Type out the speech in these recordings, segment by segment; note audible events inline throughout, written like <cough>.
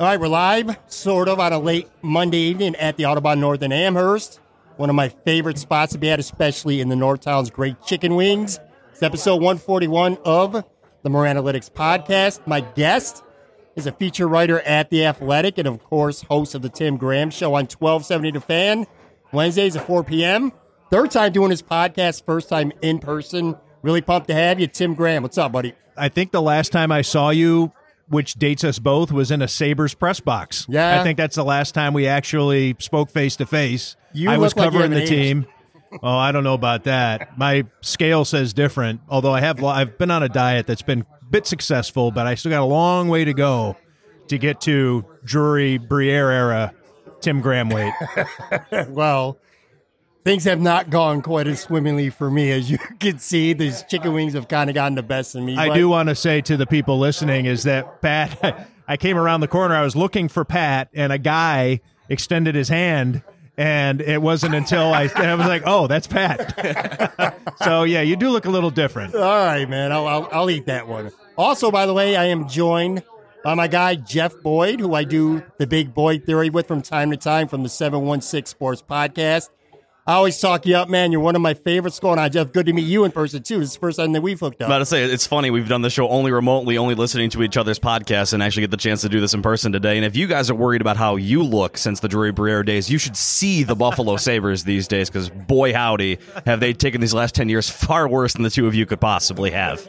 All right, we're live, sort of, on a late Monday evening at the Audubon North in Amherst. One of my favorite spots to be at, especially in the Northtown's Great Chicken Wings. It's episode 141 of the Moran Analytics Podcast. My guest is a feature writer at The Athletic and, of course, host of the Tim Graham Show on 1270 The Fan, Wednesdays at 4 p.m. Third time doing his podcast, first time in person. Really pumped to have you, Tim Graham. What's up, buddy? I think the last time I saw you, which dates us both, was in a Sabres press box. Yeah. I think that's the last time we actually spoke face to face. You I was look like covering the team. Oh, I don't know about that. My scale says different. Although I have, I've been on a diet that's been a bit successful, but I still got a long way to go to get to Drury Briere era Tim Graham weight. <laughs> well, things have not gone quite as swimmingly for me as you <laughs> can see. These chicken wings have kind of gotten the best of me. I but- do want to say to the people listening is that Pat, <laughs> I came around the corner, I was looking for Pat, and a guy extended his hand, and it wasn't until I, I was like, oh, that's Pat. <laughs> so yeah, you do look a little different. All right, man. I'll, I'll, I'll eat that one. Also, by the way, I am joined by my guy, Jeff Boyd, who I do the Big Boyd Theory with from time to time from the 716 Sports Podcast. I always talk you up, man. You're one of my favorites going on. Jeff, good to meet you in person, too. This is the first time that we've hooked I'm about to say it's funny we've done the show only remotely, only listening to each other's podcasts, and actually get the chance to do this in person today. And if you guys are worried about how you look since the Drury Briere days, you should see the Buffalo <laughs> Sabres these days because boy howdy, have they taken these last ten years far worse than the two of you could possibly have.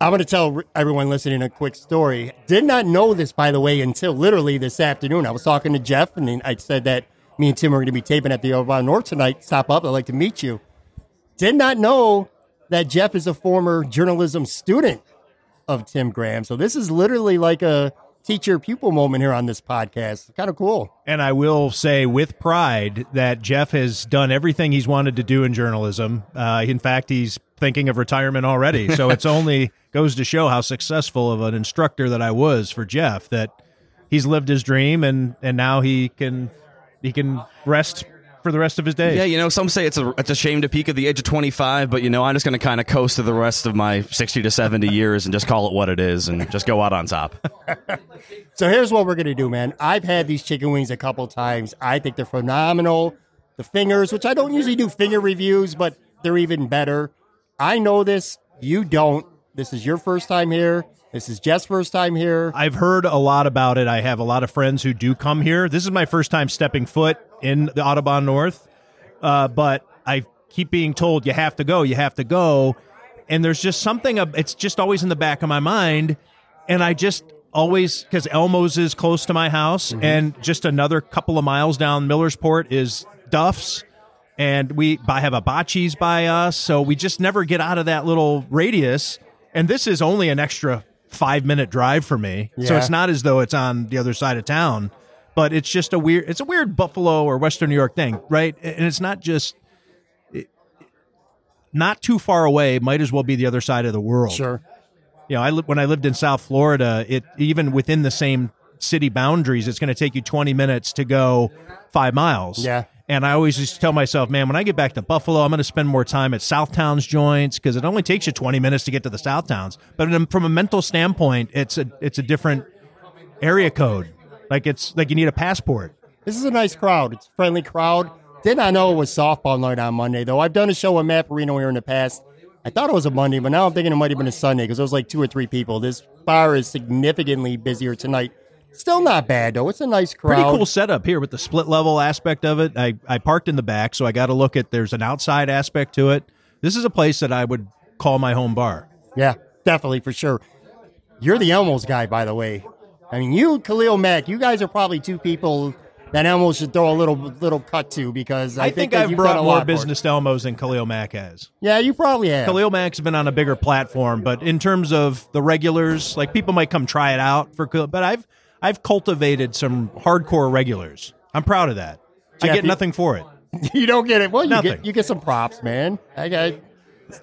I'm going to tell everyone listening a quick story. Did not know this, by the way, until literally this afternoon. I was talking to Jeff, and I said that me and Tim are going to be taping at the Audubon North tonight. Stop up. I'd like to meet you. Did not know that Jeff is a former journalism student of Tim Graham. So this is literally like a teacher pupil moment here on this podcast. Kind of cool. And I will say with pride that Jeff has done everything he's wanted to do in journalism. Uh, in fact, he's thinking of retirement already. <laughs> So it's only goes to show how successful of an instructor that I was for Jeff that he's lived his dream and and now he can he can rest for the rest of his days. Yeah, you know, some say it's a it's a shame to peak at the age of 25, but you know, I'm just going to kind of coast to the rest of my 60 to 70 years and just call it what it is and just go out on top. <laughs> So here's what we're gonna do, man. I've had these chicken wings a couple times. I think they're phenomenal. The fingers, which I don't usually do finger reviews, but they're even better. I know this. You don't. This is your first time here. This is Jeff's first time here. I've heard a lot about it. I have a lot of friends who do come here. This is my first time stepping foot in the Audubon North, uh, but I keep being told you have to go, you have to go, and there's just something. It's just always in the back of my mind, and I just always because Elmo's is close to my house, and just another couple of miles down Millersport is Duff's. And we I have a bocce's by us, so we just never get out of that little radius. And this is only an extra five minute drive for me. So it's not as though it's on the other side of town, but it's just a weird, it's a weird Buffalo or Western New York thing, right? And it's not just, it- not too far away, might as well be the other side of the world. Sure. You know, I li- when I lived in South Florida, it even within the same city boundaries, it's going to take you 20 minutes to go five miles. Yeah. And I always just tell myself, man, when I get back to Buffalo, I'm going to spend more time at Southtowns joints because it only takes you 20 minutes to get to the Southtowns. But from a mental standpoint, it's a it's a different area code. Like it's like you need a passport. This is a nice crowd. It's a friendly crowd. Did not I know it was softball night on Monday, though. I've done a show with Matt Parrino here in the past. I thought it was a Monday, but now I'm thinking it might have been a Sunday because there was like two or three people. This bar is significantly busier tonight. Still not bad though. It's a nice crowd. Pretty cool setup here with the split level aspect of it. I, I parked in the back, so I got to look at there's an outside aspect to it. This is a place that I would call my home bar. Yeah, definitely for sure. You're the Elmo's guy, by the way. I mean, you, Khalil Mack, you guys are probably two people that Elmo should throw a little little cut to because I, I, think, that I've you've brought a more business to Elmos than Khalil Mack has. Yeah, you probably have. Khalil Mack's been on a bigger platform, but in terms of the regulars, like people might come try it out for but I've I've cultivated some hardcore regulars. I'm proud of that. I Jeff, get you- nothing for it. <laughs> you don't get it. Well, you Nothing. get you get some props, man. I got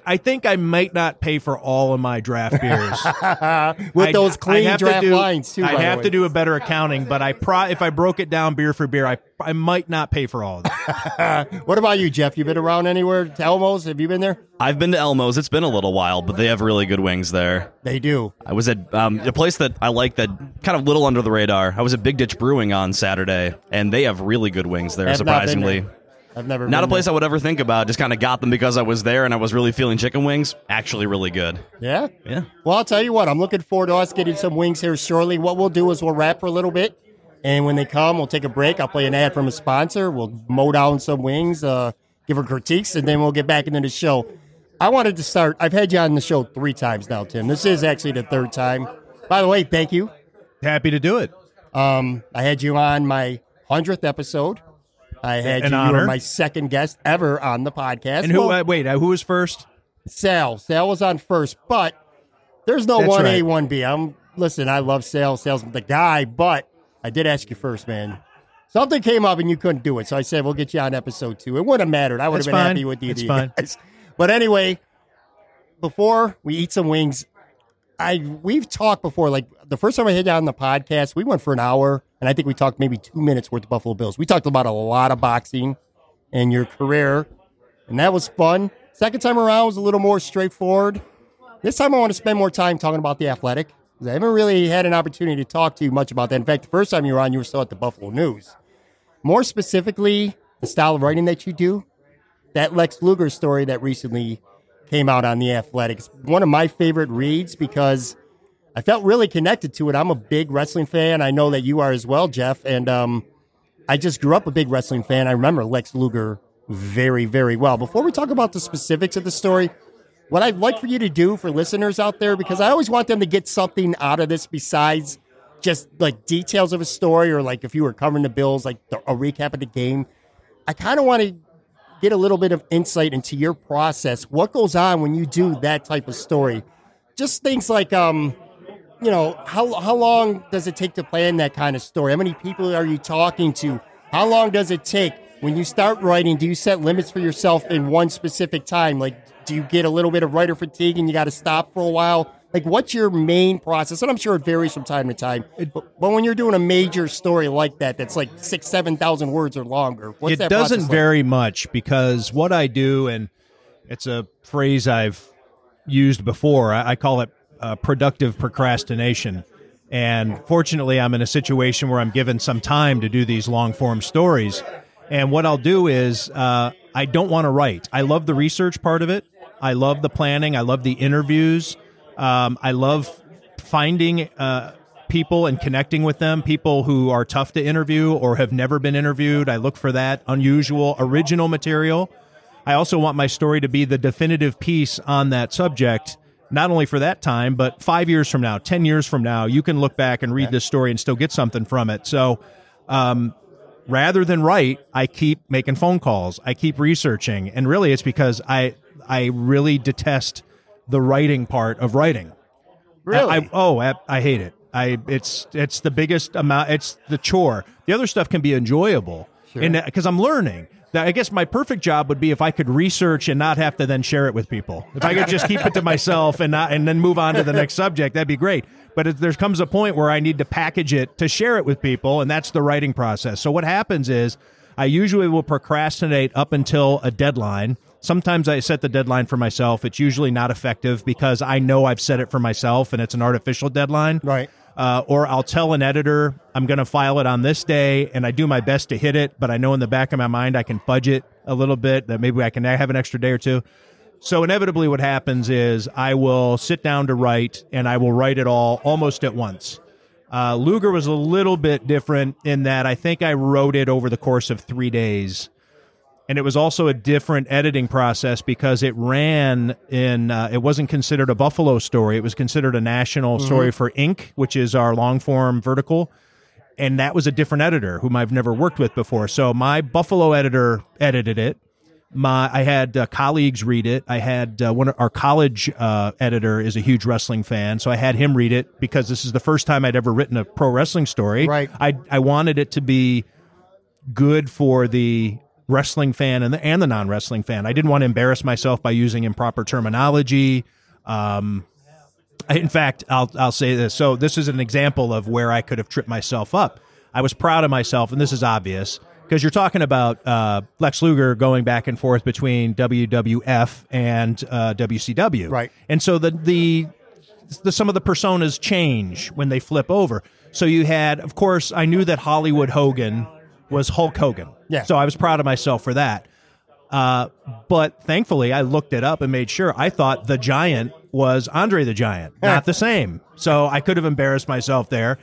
I think I might not pay for all of my draft beers. <laughs> with I'd- those I'd clean have to draft do- lines too. I'd by the have way. to do a better accounting, but I pro- if I broke it down beer for beer, I I might not pay for all of them. <laughs> What about you, Jeff? You been around anywhere? to Elmo's? Have you been there? I've been to Elmo's. It's been a little while, but they have really good wings there. They do. I was at um, a place that I like that kind of little under the radar. I was at Big Ditch Brewing on Saturday, and they have really good wings there. Have not been surprisingly, there. I've never. not a been place I would ever think about. Just kind of got them because I was there and I was really feeling chicken wings. Actually, really good. Yeah. Yeah. Well, I'll tell you what. I'm looking forward to us getting some wings here shortly. What we'll do is we'll wrap for a little bit, and when they come, we'll take a break. I'll play an ad from a sponsor. We'll mow down some wings, uh, give her critiques, and then we'll get back into the show. I wanted to start. I've had you on the show three times now, Tim. This is actually the third time. By the way, thank you. Happy to do it. Um, I had you on my hundredth episode. I had An you. You honor. were my second guest ever on the podcast. And who? Well, uh, wait, uh, who was first? Sal. Sal was on first, but there's no That's one A, right. one B. I'm listen. I love Sal. Sal's the guy, but I did ask you first, man. Something came up and you couldn't do it, so I said we'll get you on episode two. It wouldn't have mattered. I would have been fine. happy with you. You fine. guys. <laughs> But anyway, before we eat some wings, I we've talked before. Like the first time I hit you on the podcast, we went for an hour, and I think we talked maybe two minutes worth of Buffalo Bills. We talked about a lot of boxing and your career, and that was fun. Second time around was a little more straightforward. This time I want to spend more time talking about the athletic. I haven't really had an opportunity to talk to you much about that. In fact, the first time you were on, you were still at the Buffalo News. More specifically, the style of writing that you do, that Lex Luger story that recently came out on the Athletics. One of my favorite reads because I felt really connected to it. I'm a big wrestling fan. I know that you are as well, Jeff. And um, I just grew up a big wrestling fan. I remember Lex Luger very, very well. Before we talk about the specifics of the story, what I'd like for you to do for listeners out there, because I always want them to get something out of this besides just like details of a story or like if you were covering the Bills, like the, a recap of the game. I kind of want to get a little bit of insight into your process. What goes on when you do that type of story? Just things like, um, you know, how how long does it take to plan that kind of story? How many people are you talking to? How long does it take when you start writing? Do you set limits for yourself in one specific time? Like, do you get a little bit of writer fatigue and you got to stop for a while? Like, what's your main process? And I'm sure it varies from time to time. But, but when you're doing a major story like that, that's like six, seven thousand words or longer, what's it doesn't like? vary much because what I do, and it's a phrase I've used before. I, I call it uh, productive procrastination. And fortunately, I'm in a situation where I'm given some time to do these long form stories. And what I'll do is uh, I don't want to write. I love the research part of it. I love the planning. I love the interviews. Um, I love finding uh, people and connecting with them, people who are tough to interview or have never been interviewed. I look for that unusual, original material. I also want my story to be the definitive piece on that subject, not only for that time, but five years from now, 10 years from now, you can look back and read this story and still get something from it. So, um, rather than write, I keep making phone calls. I keep researching. And really, it's because I, I really detest the writing part of writing. Really? I, I, oh, I, I hate it. I it's it's the biggest amount. It's the chore. The other stuff can be enjoyable, and because I'm learning. That I guess my perfect job would be if I could research and not have to then share it with people. If I could just keep it to myself and not and then move on to the next subject, that'd be great. But there comes a point where I need to package it to share it with people, and that's the writing process. So what happens is I usually will procrastinate up until a deadline. Sometimes I set the deadline for myself. It's usually not effective because I know I've set it for myself and it's an artificial deadline. Right. Uh, or I'll tell an editor I'm going to file it on this day and I do my best to hit it, but I know in the back of my mind I can fudge it a little bit that maybe I can have an extra day or two. So inevitably, what happens is I will sit down to write, and I will write it all almost at once. Uh, Luger was a little bit different in that I think I wrote it over the course of three days. And it was also a different editing process because it ran in, uh, it wasn't considered a Buffalo story. It was considered a national story for Inc., which is our long form vertical. And that was a different editor whom I've never worked with before. So my Buffalo editor edited it. My, I had uh, colleagues read it. I had uh, one of our college uh, editor is a huge wrestling fan, so I had him read it because this is the first time I'd ever written a pro wrestling story. Right. I I wanted it to be good for the wrestling fan and the and the non wrestling fan. I didn't want to embarrass myself by using improper terminology. Um, in fact, I'll I'll say this. So this is an example of where I could have tripped myself up. I was proud of myself, and this is obvious because you're talking about uh, Lex Luger going back and forth between WWF and uh, WCW, Right. And so the the the, some of the personas change when they flip over. So you had, of course, I knew that Hollywood Hogan was Hulk Hogan. Yeah. So I was proud of myself for that. Uh, but thankfully, I looked it up and made sure. I thought the Giant was Andre the Giant, <laughs> not the same. So I could have embarrassed myself there.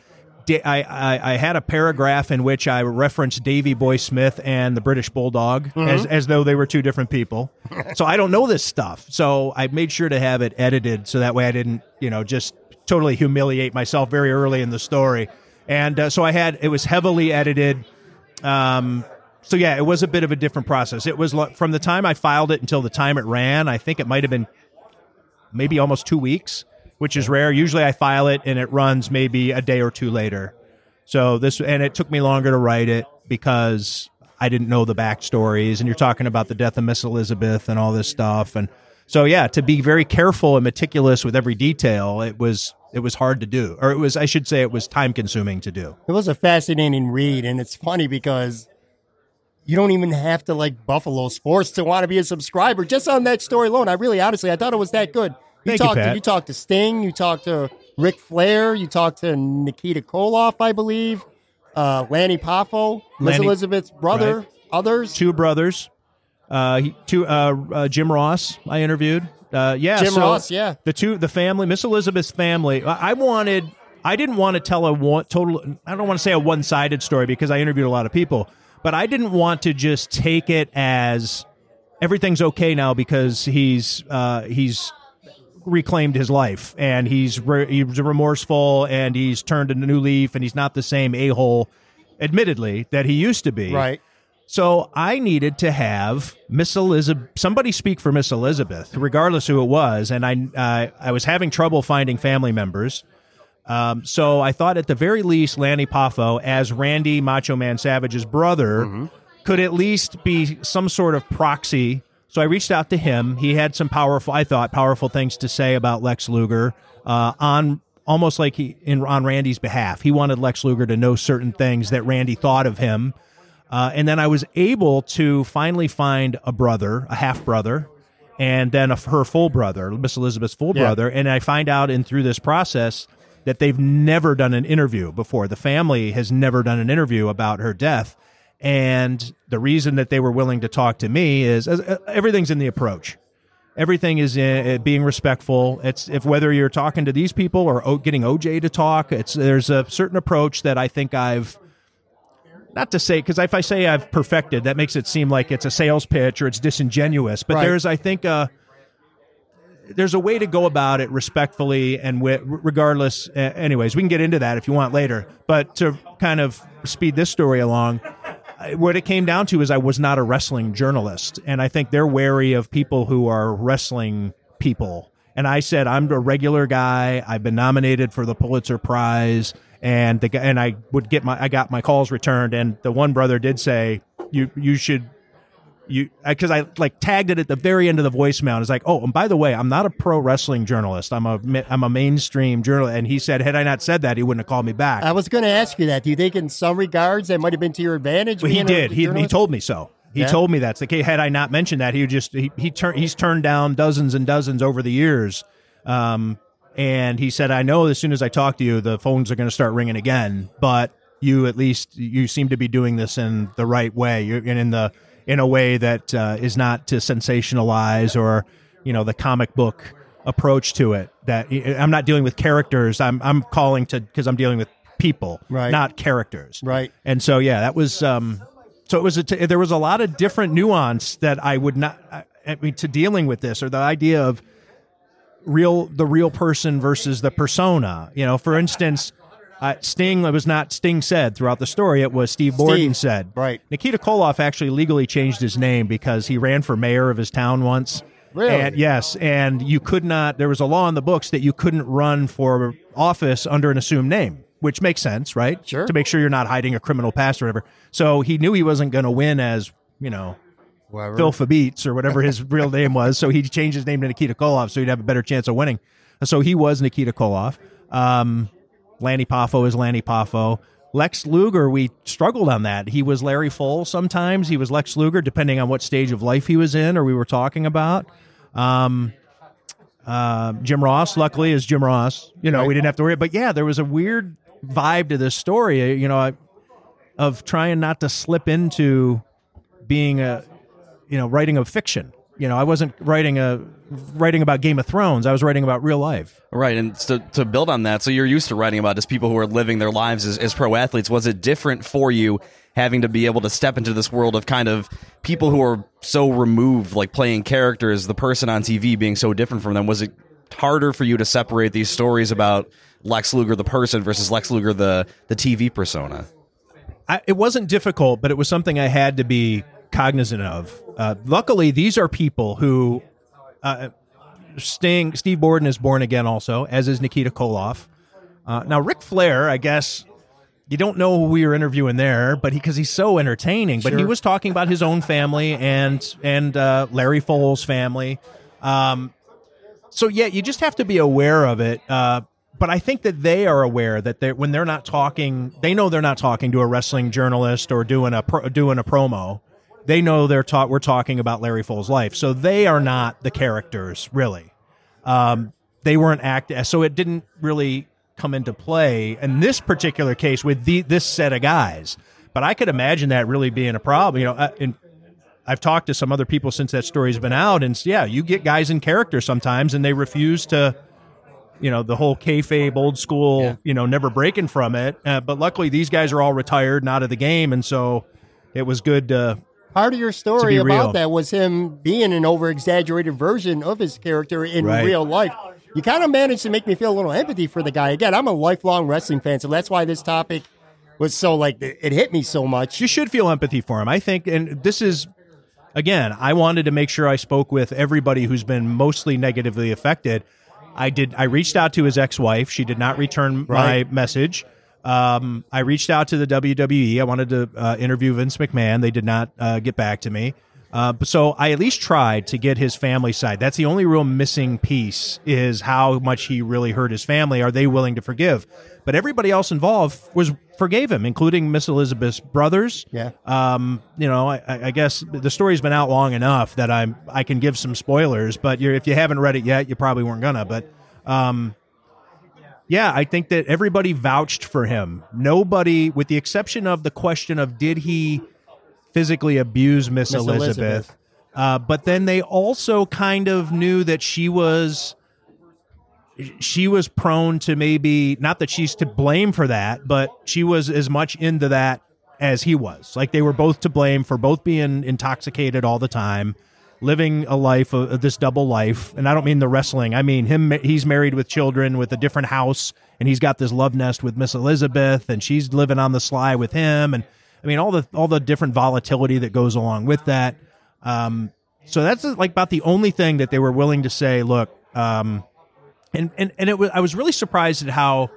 I, I, I had a paragraph in which I referenced Davy Boy Smith and the British Bulldog as, as though they were two different people. <laughs> so I don't know this stuff. So I made sure to have it edited so that way I didn't, you know, just totally humiliate myself very early in the story. And uh, so I had it was heavily edited. Um, so yeah, it was a bit of a different process. It was from the time I filed it until the time it ran. I think it might have been maybe almost two weeks, which is rare. Usually I file it and it runs maybe a day or two later. So this and it took me longer to write it because I didn't know the backstories. And you're talking about the death of Miss Elizabeth and all this stuff. And so yeah, to be very careful and meticulous with every detail, it was it was hard to do, or it was I should say it was time consuming to do. It was a fascinating read, and it's funny because you don't even have to like Buffalo sports to want to be a subscriber. Just on that story alone, I really, honestly, I thought it was that good. You Thank you, talked to you talked to Sting, you talked to Ric Flair, you talked to Nikita Koloff, I believe, uh, Lanny Poffo, Miss Lanny- Elizabeth's brother, right. others. two brothers, uh, he- two uh, uh, Jim Ross. I interviewed. Uh, yeah, Jim so Ross, yeah. the two, the family, Miss Elizabeth's family. I I wanted, I didn't want to tell a one, total. I don't want to say a one-sided story because I interviewed a lot of people, but I didn't want to just take it as everything's okay now because he's uh, he's reclaimed his life and he's re- he's remorseful and he's turned a new leaf and he's not the same a hole, admittedly, that he used to be. Right. So I needed to have Miss Elizabeth, somebody speak for Miss Elizabeth, regardless who it was, and I uh, I was having trouble finding family members. Um, so I thought at the very least, Lanny Poffo, as Randy Macho Man Savage's brother, could at least be some sort of proxy. So I reached out to him. He had some powerful, I thought, powerful things to say about Lex Luger uh, on almost like he in on Randy's behalf. He wanted Lex Luger to know certain things that Randy thought of him. Uh, and then I was able to finally find a brother, a half brother, and then a, her full brother, Miss Elizabeth's full Yeah. brother. And I find out in through this process that they've never done an interview before. The family has never done an interview about her death. And the reason that they were willing to talk to me is uh, everything's in the approach. Everything is in, uh, being respectful. It's if whether you're talking to these people or o- getting OJ to talk, it's there's a certain approach that I think I've not to say because if I say I've perfected, that makes it seem like it's a sales pitch or it's disingenuous. But Right. there's, I think, a there's a way to go about it respectfully and wi- regardless. Uh, anyways, we can get into that if you want later. But to kind of speed this story along, what it came down to is I was not a wrestling journalist, and I think they're wary of people who are wrestling people. And I said I'm a regular guy. I've been nominated for the Pulitzer Prize, and the and I would get my I got my calls returned, and the one brother did say you you should you because I like tagged it at the very end of the voicemail. It's like, oh, and by the way, I'm not a pro wrestling journalist. I'm a I'm a mainstream journalist. And he said, had I not said that, he wouldn't have called me back. I was going to ask you that. Do you think, in some regards, that might have been to your advantage? Well, he did. He, he told me so. He Yeah? told me that's the case. Had I not mentioned that, he would just he he turned he's turned down dozens and dozens over the years. Um, and he said, I know as soon as I talk to you, the phones are going to start ringing again. But you at least you seem to be doing this in the right way. You're in the in a way that uh, is not to sensationalize or you know the comic book approach to it. That I'm not dealing with characters. I'm I'm calling to because I'm dealing with people, Right. not characters. Right. And so yeah, that was um so it was a t- there was a lot of different nuance that I would not I, I mean to dealing with this or the idea of real the real person versus the persona. You know, for instance, uh, Sting it was not Sting said throughout the story. It was Steve Borden Steve, said. right. Nikita Koloff actually legally changed his name because he ran for mayor of his town once. Really? And yes, and you could not. There was a law in the books that you couldn't run for office under an assumed name, which makes sense, right? Sure. To make sure you're not hiding a criminal past or whatever. So he knew he wasn't going to win as you know Whatever. Phil Fabeats or whatever his <laughs> real name was. So he changed his name to Nikita Koloff so he'd have a better chance of winning. So he was Nikita Koloff. Um, Lanny Poffo is Lanny Poffo. Lex Luger, we struggled on that. He was Larry Pfohl sometimes. He was Lex Luger, depending on what stage of life he was in or we were talking about. Um, uh, Jim Ross, luckily, is Jim Ross. You know, we didn't have to worry. But yeah, there was a weird vibe to this story. You know, of trying not to slip into being a you know writing a fiction you know i wasn't writing a writing about game of thrones i was writing about real life Right, and to, to build on that, so you're used to writing about just people who are living their lives as, as pro athletes. Was it different for you having to be able to step into this world of kind of people who are so removed, like playing characters, the person on TV being so different from them? Was it harder for you to separate these stories about Lex Luger, the person, versus Lex Luger, the the TV persona? I, it wasn't difficult but it was something i had to be cognizant of uh, luckily these are people who uh, Sting, Steve Borden is born again also, as is Nikita Koloff. Uh, now, Ric Flair, I guess you don't know who we were interviewing there, but he because he's so entertaining. But he was talking about his own family and and uh, Larry Pfohl's family. Um, so yeah, you just have to be aware of it. Uh, but I think that they are aware that they when they're not talking, they know they're not talking to a wrestling journalist or doing a pro, doing a promo. They know they're taught we're talking about Larry Pfohl's life, so they are not the characters really. Um, they weren't act, so it didn't really come into play in this particular case with the, this set of guys. But I could imagine that really being a problem. You know, uh, in, I've talked to some other people since that story's been out, and yeah, you get guys in character sometimes, and they refuse to, you know, the whole kayfabe, old school, you know, never breaking from it. Uh, but luckily, these guys are all retired and out of the game, and so it was good. To, Part of your story about real. that was him being an over exaggerated version of his character in Right. real life. You kind of managed to make me feel a little empathy for the guy. Again, I'm a lifelong wrestling fan, so that's why this topic was so like it hit me so much. you should feel empathy for him. I think, and this is again, I wanted to make sure I spoke with everybody who's been mostly negatively affected. I did. I reached out to his ex-wife. She did not return Right. my message. Um, I reached out to the WWE. I wanted to uh, interview Vince McMahon. They did not uh, get back to me. Uh, so I at least tried to get his family side. That's the only real missing piece is how much he really hurt his family. Are they willing to forgive? But everybody else involved was forgave him, including Miss Elizabeth's brothers. Yeah. Um, you know, I, I guess the story's been out long enough that I'm I can give some spoilers. But you're, if you haven't read it yet, you probably weren't gonna. But um, yeah, I think that everybody vouched for him. Nobody, with the exception of the question of did he physically abuse Miss Miss Elizabeth? Elizabeth. Uh, but then they also kind of knew that she was she was prone to maybe not that she's to blame for that, but she was as much into that as he was. Like they were both to blame for both being intoxicated all the time, living a life of this double life. And I don't mean the wrestling. I mean him. He's married with children with a different house, and he's got this love nest with Miss Elizabeth, and she's living on the sly with him. And I mean all the all the different volatility that goes along with that. Um, so that's like about the only thing that they were willing to say. Look. Um, and and and it was I was really surprised at how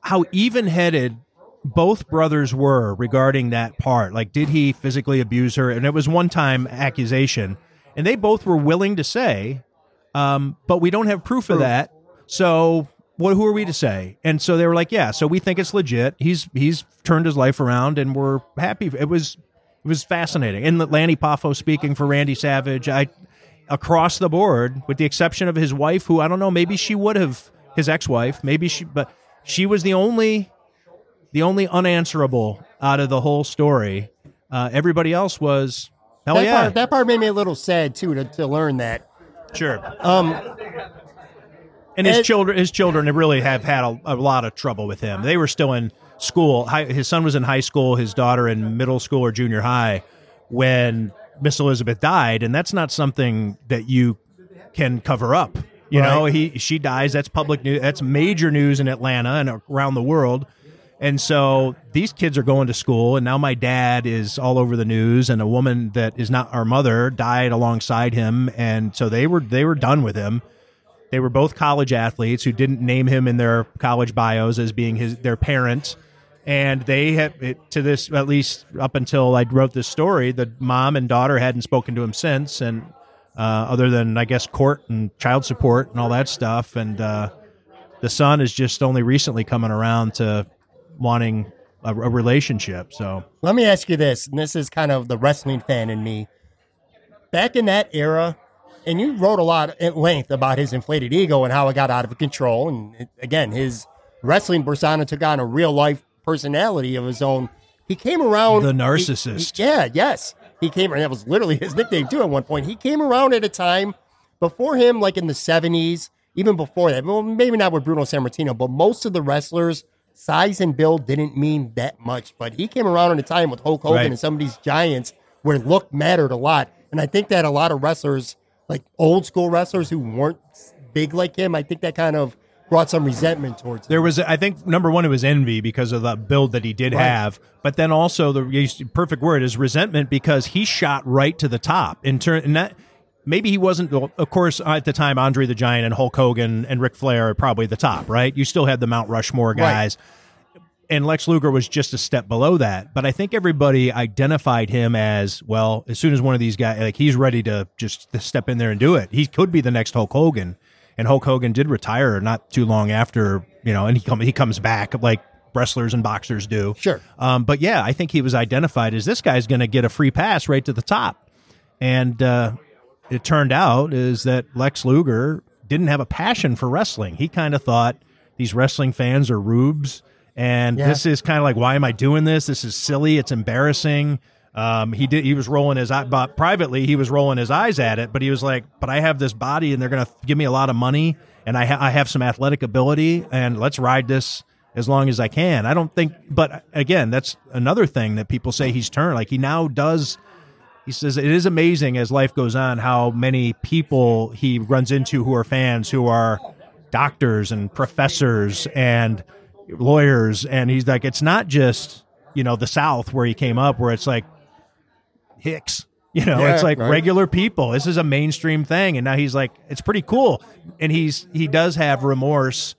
how even headed both brothers were regarding that part. Like, did he physically abuse her? And it was one time accusation, and they both were willing to say, um, but we don't have proof of that. So what? Who are we to say? And so they were like, yeah. So we think it's legit. He's he's turned his life around, and we're happy. It was it was fascinating. And Lanny Poffo speaking for Randy Savage, I across the board, with the exception of his wife, who I don't know, maybe she would have his ex-wife, maybe she, but she was the only, the only unanswerable out of the whole story. Uh, everybody else was hell that yeah, part that part made me a little sad too to, to learn that Sure. Um, and his Ed- children, his children really have had a, a lot of trouble with him. They were still in school. Hi, his son was in high school. His daughter in middle school or junior high when Miss Elizabeth died, and that's not something that you can cover up. You know, he she dies. That's public news. That's major news in Atlanta and around the world. And so these kids are going to school, and now my dad is all over the news, and a woman that is not our mother died alongside him, and so they were they were done with him. They were both college athletes who didn't name him in their college bios as being his their parent, and they have it, to this at least up until I wrote this story. The mom and daughter hadn't spoken to him since, and uh, other than I guess court and child support and all that stuff, and uh, the son is just only recently coming around to wanting a, a relationship. So Let me ask you this, and this is kind of the wrestling fan in me. Back in that era, and you wrote a lot at length about his inflated ego and how it got out of control. And it- again, his wrestling persona took on a real life personality of his own. He came around The narcissist. he- yeah, yes, he came. around. that was literally his nickname too. At one point, he came around at a time before him, like in the seventies, even before that. Well, maybe not with Bruno Sammartino, but most of the wrestlers. Size and build didn't mean that much, but he came around in a time with Hulk Hogan Right. and some of these giants where look mattered a lot. And I think that a lot of wrestlers, like old school wrestlers who weren't big like him, I think that kind of brought some resentment towards him. There was, I think, number one, it was envy because of the build that he did Right. have, but then also the perfect word is resentment because he shot right to the top in turn. And that maybe he wasn't. well, Of course, at the time, Andre the Giant and Hulk Hogan and Ric Flair are probably the top, right? You still had the Mount Rushmore guys. And Lex Luger was just a step below that, but I think everybody identified him as well. As soon as one of these guys, like he's ready to just to step in there and do it. He could be the next Hulk Hogan, and Hulk Hogan did retire not too long after, you know, and he come he comes back like wrestlers and boxers do. Sure. Um, but yeah, I think he was identified as this guy's going to get a free pass right to the top, and uh, it turned out is that Lex Luger didn't have a passion for wrestling. He kind of thought these wrestling fans are rubes, and Yeah. this is kind of like, why am I doing this? This is silly. It's embarrassing. Um, he did. He was rolling his eye, but privately he was rolling his eyes at it. But he was like, "But I have this body, and they're going to give me a lot of money, and I, ha- I have some athletic ability, and let's ride this as long as I can." I don't think. But again, that's another thing that people say he's turned. Like he now does. He says it is amazing as life goes on how many people he runs into who are fans who are doctors and professors and lawyers. And he's like it's not just you know the south where he came up where it's like hicks <laughs> you know Yeah, it's like right. regular people. This is a mainstream thing. And now he's like it's pretty cool. And he's he does have remorse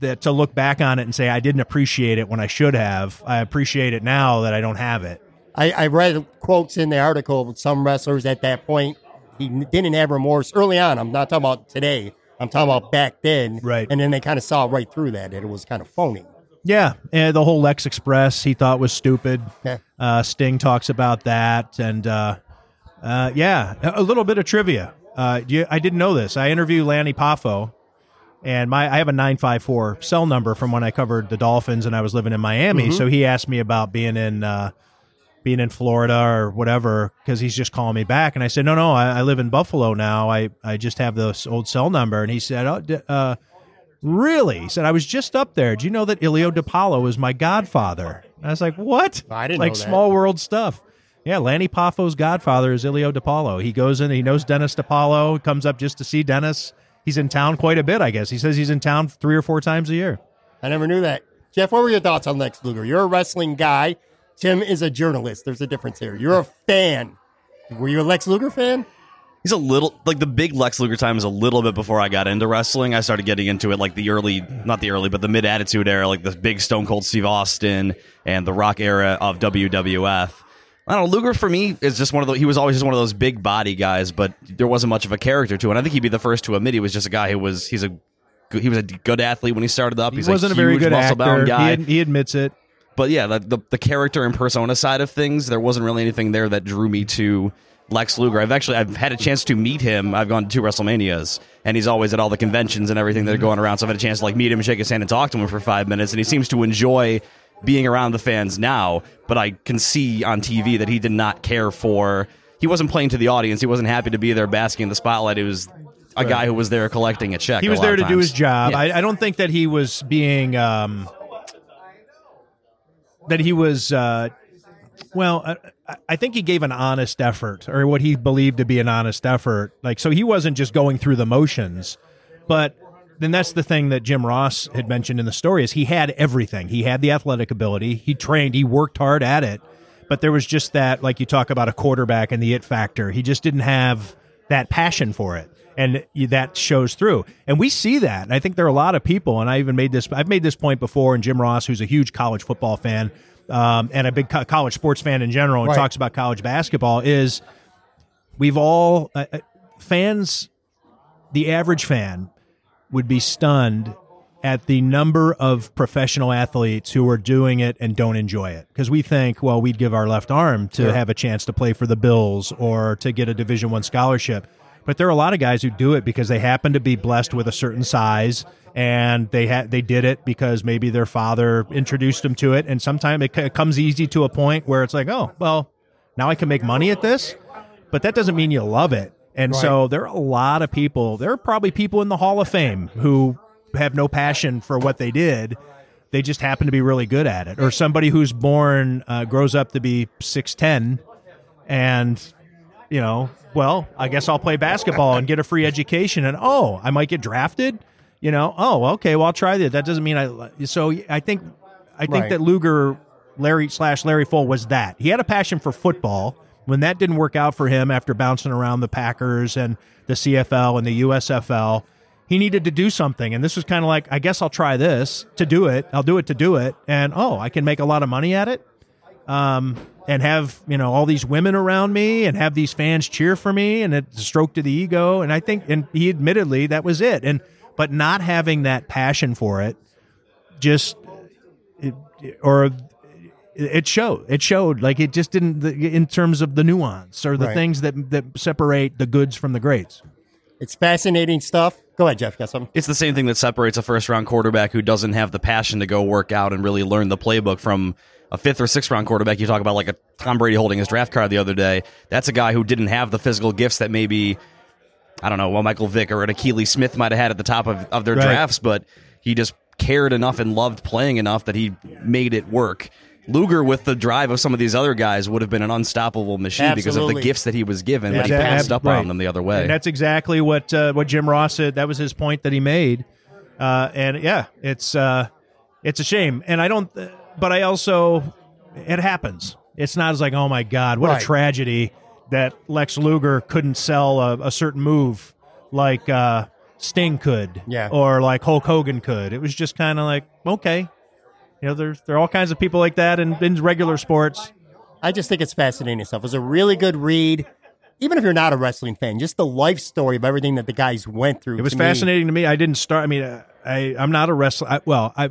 that to look back on it and say i didn't appreciate it when i should have. I appreciate it now that i don't have it I, I read quotes in the article with some wrestlers at that point. He didn't have remorse early on. I'm not talking about today. I'm talking about back then. Right. And then they kind of saw right through that, that it was kind of phony. Yeah, and the whole Lex Express he thought was stupid. Yeah. Uh, Sting talks about that, and uh, uh, yeah, a little bit of trivia. Uh, you, I didn't know this. I interviewed Lanny Poffo, and my I have a nine five four cell number from when I covered the Dolphins and I was living in Miami. So he asked me about being in uh, being in Florida or whatever because he's just calling me back, and I said no, no, I, I live in Buffalo now. I I just have this old cell number, and he said, oh. d- Uh, Really? He said, I was just up there. Do you know that Ilio DiPaolo is my godfather? And I was like, what? I didn't like small world stuff. Yeah, Lanny Poffo's godfather is Ilio DiPaolo. He goes in, he knows Dennis DiPaolo, comes up just to see Dennis. He's in town quite a bit, I guess. He says he's in town three or four times a year. I never knew that. Jeff, what were your thoughts on Lex Luger? You're a wrestling guy. Tim is a journalist. There's a difference here. You're a fan. Were you a Lex Luger fan? He's a little like the big Lex Luger time is a little bit before I got into wrestling. I started getting into it like the early, not the early, but the mid Attitude era, like the big Stone Cold Steve Austin and the Rock era of WWF. I don't know. Luger for me is just one of the. He was always just one of those big body guys, but there wasn't much of a character to it. And I think he'd be the first to admit he was just a guy who was. He's a. He was a good athlete when he started up. He He's wasn't a, a, very good muscle-bound guy. He, he admits it. But yeah, the, the the character and persona side of things, there wasn't really anything there that drew me to Lex Luger. I've actually I've had a chance to meet him. I've gone to two WrestleManias, and he's always at all the conventions and everything that are going around. So I've had a chance to like meet him, shake his hand, and talk to him for five minutes, and he seems to enjoy being around the fans now. But I can see on TV that he did not care for. He wasn't playing to the audience. He wasn't happy to be there basking in the spotlight. It was a guy who was there collecting a check. he was there to do his job. Yeah. I, I don't think that he was being um, that he was. Uh, well, I, I think he gave an honest effort, or what he believed to be an honest effort. Like, so he wasn't just going through the motions, but then that's the thing that Jim Ross had mentioned in the story is he had everything. He had the athletic ability. He trained. He worked hard at it. But there was just that, like you talk about a quarterback and the it factor. He just didn't have that passion for it. And that shows through. And we see that. And I think there are a lot of people, and I even made this, I've made this point before, and Jim Ross, who's a huge college football fan um, and a big co- college sports fan in general, and Right. talks about college basketball, is we've all, uh, uh, fans, the average fan would be stunned at the number of professional athletes who are doing it and don't enjoy it because we think well we'd give our left arm to have a chance to play for the bills or to get a division one scholarship but there are a lot of guys who do it because they happen to be blessed with a certain size and they had they did it because maybe their father introduced them to it and sometimes it, c- it comes easy to a point where it's like oh well now i can make money at this but that doesn't mean you love it. And so there are a lot of people. There are probably people in the Hall of Fame who have no passion for what they did. They just happen to be really good at it. Or somebody who's born uh, grows up to be six ten, and you know, well, I guess I'll play basketball and get a free education. And oh, I might get drafted. You know, oh, okay, well, I'll try that. That doesn't mean I. So I think, I think Right. that Luger, Larry slash Larry Pfohl was that he had a passion for football. When that didn't work out for him after bouncing around the Packers and the CFL and the USFL, he needed to do something. And this was kind of like, I guess I'll try this to do it. I'll do it to do it. And oh, I can make a lot of money at it um, and have you know all these women around me and have these fans cheer for me and it's a stroke to the ego and i think and he admittedly that was it and but not having that passion for it just it, or it showed it showed like it just didn't in terms of the nuance or the Right. things that that separate the goods from the greats It's fascinating stuff. Go ahead, Jeff. Got something? It's the same thing that separates a first round quarterback who doesn't have the passion to go work out and really learn the playbook from a fifth or sixth round quarterback. You talk about like a Tom Brady holding his draft card the other day. That's a guy who didn't have the physical gifts that maybe, I don't know, well, Michael Vick or an Akili Smith might have had at the top of, of their Right. drafts, but he just cared enough and loved playing enough that he made it work. Luger, with the drive of some of these other guys, would have been an unstoppable machine because of the gifts that he was given, but he passed up right. on them the other way. And that's exactly what uh, what Jim Ross said. That was his point that he made. Uh, and yeah, it's uh, it's a shame. And I don't, but I also, it happens. It's not as like, oh my God, what Right. a tragedy that Lex Luger couldn't sell a, a certain move like uh, Sting could, Yeah. or like Hulk Hogan could. It was just kind of like, okay, you know, there's there are all kinds of people like that in, in regular sports. I just think it's fascinating stuff. It was a really good read. Even if you're not a wrestling fan, just the life story of everything that the guys went through. It was to me- fascinating to me. I didn't start. I mean, I I'm not a wrestler. I, well, I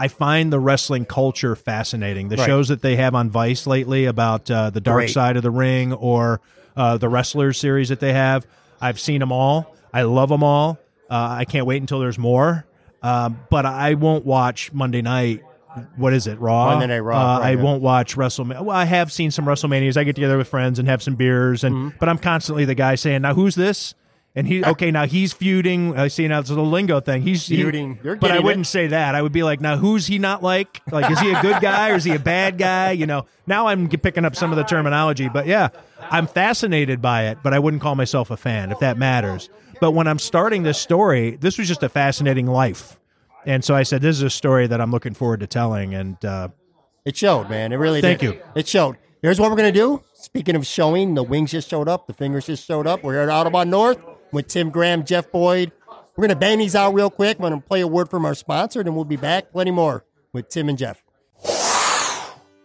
I find the wrestling culture fascinating. The Right. shows that they have on Vice lately about uh, the dark Great. side of the ring or uh, the wrestlers series that they have, I've seen them all. I love them all. Uh, I can't wait until there's more. Um, but I won't watch Monday night. What is it? Raw. Monday Night Raw, Uh, right, I won't watch WrestleMania. Well, I have seen some WrestleManias. I get together with friends and have some beers, and Mm-hmm. but I'm constantly the guy saying, "Now who's this?" And he okay, now he's feuding. I see now it's a lingo thing. He's he- Feuding. You're but I wouldn't it. say that. I would be like, now who's he not like? Like, is he a good guy or is he a bad guy? You know. Now I'm picking up some of the terminology, but yeah, I'm fascinated by it. But I wouldn't call myself a fan, if that matters. But when I'm starting this story, this was just a fascinating life, and so I said, this is a story that I'm looking forward to telling. And uh, It showed, man. It really Thank did. you. It showed. Here's what we're going to do. Speaking of showing, the wings just showed up. The fingers just showed up. We're here at Audubon North with Tim Graham, Jeff Boyd. We're going to bang these out real quick. I'm going to play a word from our sponsor, and we'll be back. Plenty more with Tim and Jeff.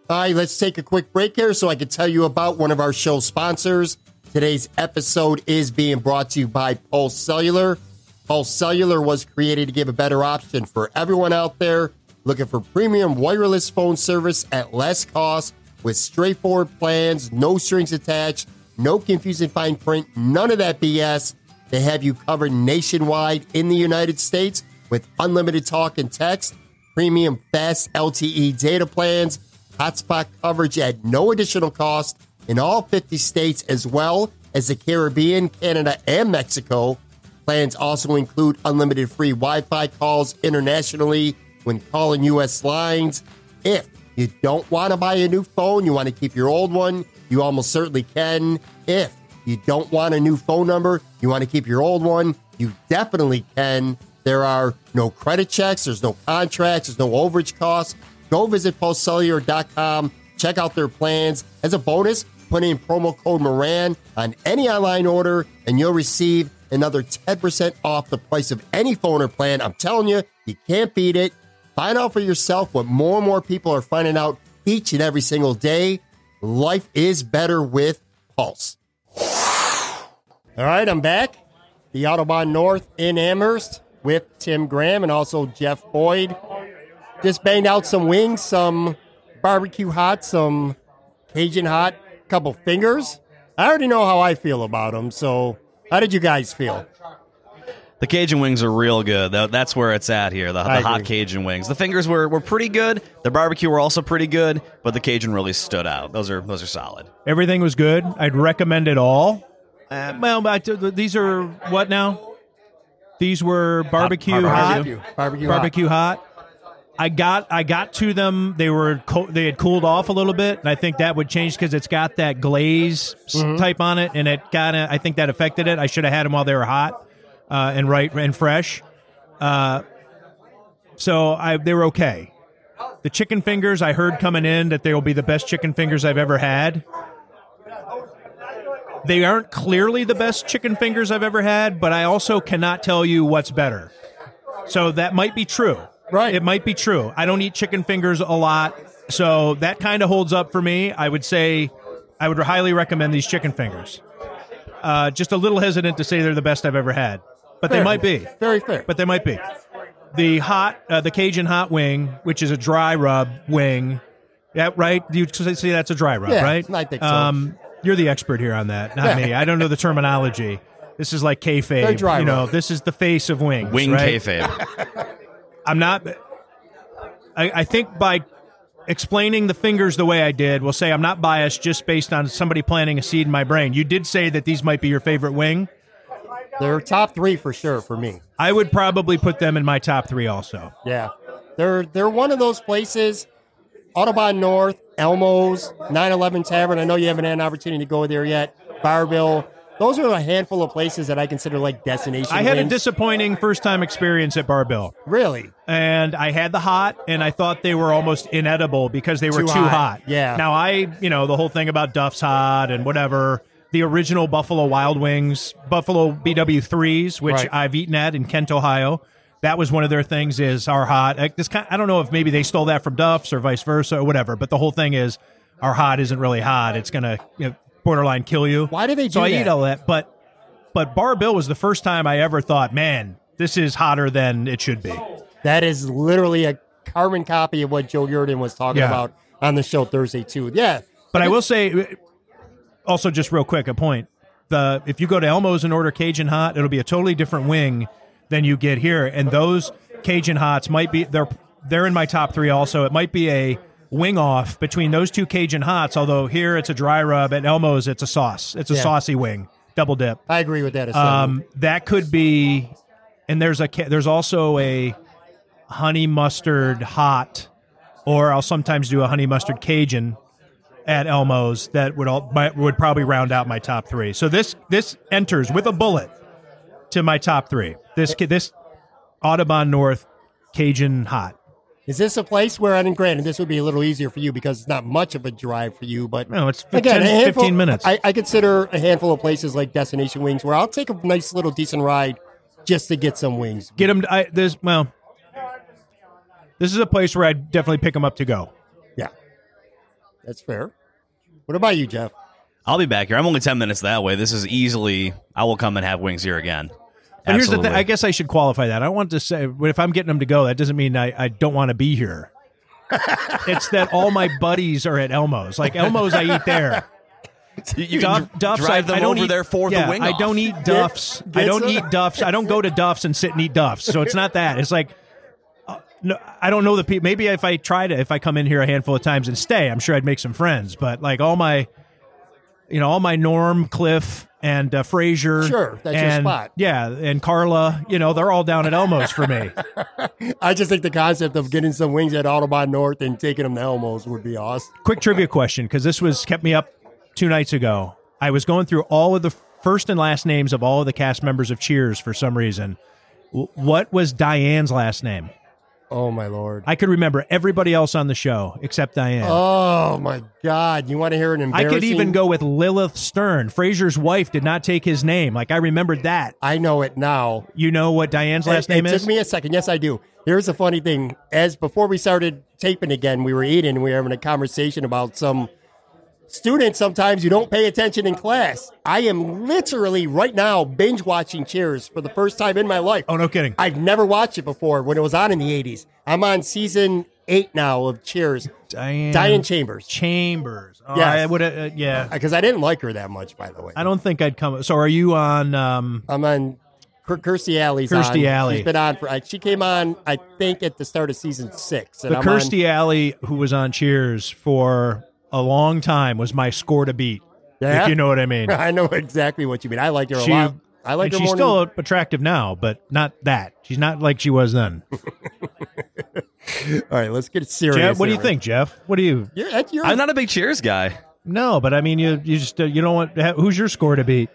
All right, let's take a quick break here so I can tell you about one of our show sponsors. Today's episode is being brought to you by Pulse Cellular. Pulse Cellular was created to give a better option for everyone out there looking for premium wireless phone service at less cost with straightforward plans, no strings attached, no confusing fine print, none of that BS. They have you covered nationwide in the United States with unlimited talk and text, premium fast LTE data plans, hotspot coverage at no additional cost in all 50 states as well as the Caribbean, Canada, and Mexico. Plans also include unlimited free Wi Fi calls internationally when calling U.S. lines. If you don't want to buy a new phone, you want to keep your old one, you almost certainly can. If you don't want a new phone number, you want to keep your old one, you definitely can. There are no credit checks, there's no contracts, there's no overage costs. Go visit postcellular.com, check out their plans. As a bonus, put in promo code Moran on any online order, and you'll receive another 10% off the price of any phone or plan. I'm telling you, you can't beat it. Find out for yourself what more and more people are finding out each and every single day. Life is better with Pulse. All right, I'm back. The Autobahn North in Amherst with Tim Graham and also Jeff Boyd. Just banged out some wings, some barbecue hot, some Cajun hot, couple fingers. I already know how I feel about them. So, how did you guys feel? The Cajun wings are real good. That's where it's at here. The, the hot. Cajun wings. The fingers were, were pretty good. The barbecue were also pretty good, but the Cajun really stood out. Those are those are solid. Everything was good. I'd recommend it all. Uh, well, but these are what now? These were barbecue hot, Barbecue. Barbecue. barbecue hot. I got I got to them. They were co- they had cooled off a little bit, and I think that would change because it's got that glaze s- type on it, and it kind of I think that affected it. I should have had them while they were hot uh, and right and fresh. Uh, so I they were okay. The chicken fingers I heard coming in that they will be the best chicken fingers I've ever had. They aren't clearly the best chicken fingers I've ever had, but I also cannot tell you what's better. So that might be true. Right. It might be true. I don't eat chicken fingers a lot, so that kind of holds up for me. I would say I would highly recommend these chicken fingers. Uh, just a little hesitant to say they're the best I've ever had, but they might be. Very fair. But they might be. The hot, uh, the Cajun hot wing, which is a dry rub wing. Yeah, right. You say that's a dry rub, Yeah, right? I think so. Um, you're the expert here on that, not me. I don't know the terminology. This is like They're kayfabe. dry you know, rub. this is the face of wings. Wing right? kayfabe. <laughs> I'm not. I, I think by explaining the fingers the way I did, we'll say I'm not biased just based on somebody planting a seed in my brain. You did say that these might be your favorite wing. They're top three for sure for me. I would probably put them in my top three also. Yeah. They're they're one of those places. Autobahn North, Elmo's, 911 Tavern. I know you haven't had an opportunity to go there yet. Bar-Bill. Those are a handful of places that I consider like destination. I had a disappointing first time experience at Bar-Bill. really. and I had the hot, and I thought they were almost inedible because they were Too too, hot. hot. Yeah. Now I, you know, the whole thing about Duff's hot and whatever. The original Buffalo Wild Wings, Buffalo BW threes, which Right. I've eaten at in Kent, Ohio. That was one of their things. Is our hot? Like, this kind, I don't know if maybe they stole that from Duff's or vice versa or whatever. But the whole thing is our hot isn't really hot. It's gonna you know, borderline kill you. Why do they So do I that? eat all that, but but Bar Bill was the first time I ever thought, man, this is hotter than it should be. That is literally a carbon copy of what Joe Yerdon was talking Yeah. about on the show Thursday too. Yeah. But I will say, also just real quick, a point: the if you go to Elmo's and order Cajun hot, it'll be a totally different wing than you get here, and those Cajun hots might be they're they're in my top three. Also, it might be a wing off between those two Cajun hots. Although here it's a dry rub, at Elmo's it's a sauce. It's a Yeah. saucy wing, double dip. I agree with that. Um, that could be, and there's a there's also a honey mustard hot, or I'll sometimes do a honey mustard Cajun at Elmo's that would all might, would probably round out my top three. So this this enters with a bullet to my top three. This this Audubon North Cajun hot. Is this a place where, and granted, this would be a little easier for you because it's not much of a drive for you, but No, it's again, handful- 15 minutes. I, I consider a handful of places like Destination Wings where I'll take a nice little decent ride just to get some wings. Get them. I, this well, this is a place where I would definitely pick them up to go. Yeah, that's fair. What about you, Jeff? I'll be back here. I'm only ten minutes that way. This is easily. I will come and have wings here again. But here's the thing. I guess I should qualify that. I want to say, but if I'm getting them to go, that doesn't mean I, I don't want to be here. <laughs> it's that all my buddies are at Elmo's. Like Elmo's, I eat there. <laughs> You, Duff, can Duff's, drive I, them I don't over eat, there for yeah, the wing. I don't eat Duff's. I get don't some- eat Duff's. I don't go to Duff's and sit and eat Duff's. So it's not that. It's like. uh, No, I don't know the people. Maybe if I try to, if I come in here a handful of times and stay, I'm sure I'd make some friends. But like all my, you know, all my Norm, Cliff, and uh, Frasier. Sure, that's your spot. Yeah, and Carla. You know, they're all down at Elmo's for me. <laughs> I just think the concept of getting some wings at Autobahn North and taking them to Elmo's would be awesome. Quick trivia question, because this was kept me up two nights ago. I was going through all of the first and last names of all of the cast members of Cheers for some reason. W- what was Diane's last name? Oh my lord. I could remember everybody else on the show except Diane. Oh my god. You want to hear an embarrassing? I could even go with Lilith Stern. Frasier's wife did not take his name. Like I remembered that. I know it now. You know what Diane's last it, name it is? took me a second. Yes, I do. Here's the funny thing. As before we started taping again, we were eating and we were having a conversation about some students sometimes you don't pay attention in class. I am literally right now binge watching Cheers for the first time in my life. oh no kidding. I've never watched it before when it was on in the 80s. I'm on season eight now of Cheers. Diane Diane Chambers. Chambers. Oh, Yes. I would uh, yeah. Because I didn't like her that much, by the way. I don't think I'd come. So are you on um I'm on Kirstie Alley's Kirstie on. Alley. She's been on for. uh, She came on, I think, at the start of season six. And the I'm on- Kirstie Alley who was on Cheers for a long time was my score to beat. Yeah? If you know what I mean. <laughs> I know exactly what you mean. I liked her She- a lot. I like and her she's more. still than, attractive now, but not that. She's not like she was then. <laughs> all right, let's get serious. Jeff, what do you think, Jeff? What do you? You're, that's your, I'm not a big Cheers guy. No, but I mean, you you just uh, you don't want. Who's your score to beat?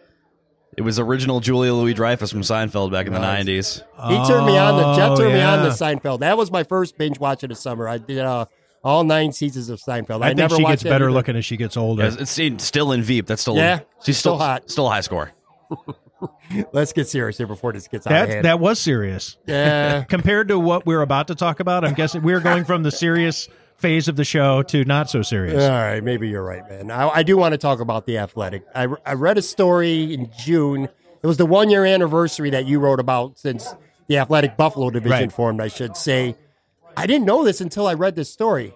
It was original Julia Louis Dreyfus from Seinfeld back in the Nice. 90s. he turned me on. The Jeff Oh, turned me on yeah. to Seinfeld. That was my first binge watch of the summer. I did uh, all nine seasons of Seinfeld. I, I, think never she gets better either. looking as she gets older. It's, it's still in Veep. That's still Yeah, she's still, still hot. Still a high score. <laughs> Let's get serious here before this gets out of That hand. that was serious. yeah. <laughs> Compared to what we're about to talk about, I'm guessing we're going from the serious phase of the show to not so serious. All right, maybe you're right, man. I, I do want to talk about the athletic. I, I read a story in June. It was the one year anniversary that you wrote about since the athletic Buffalo division Right. formed, I should say. I didn't know this until I read this story.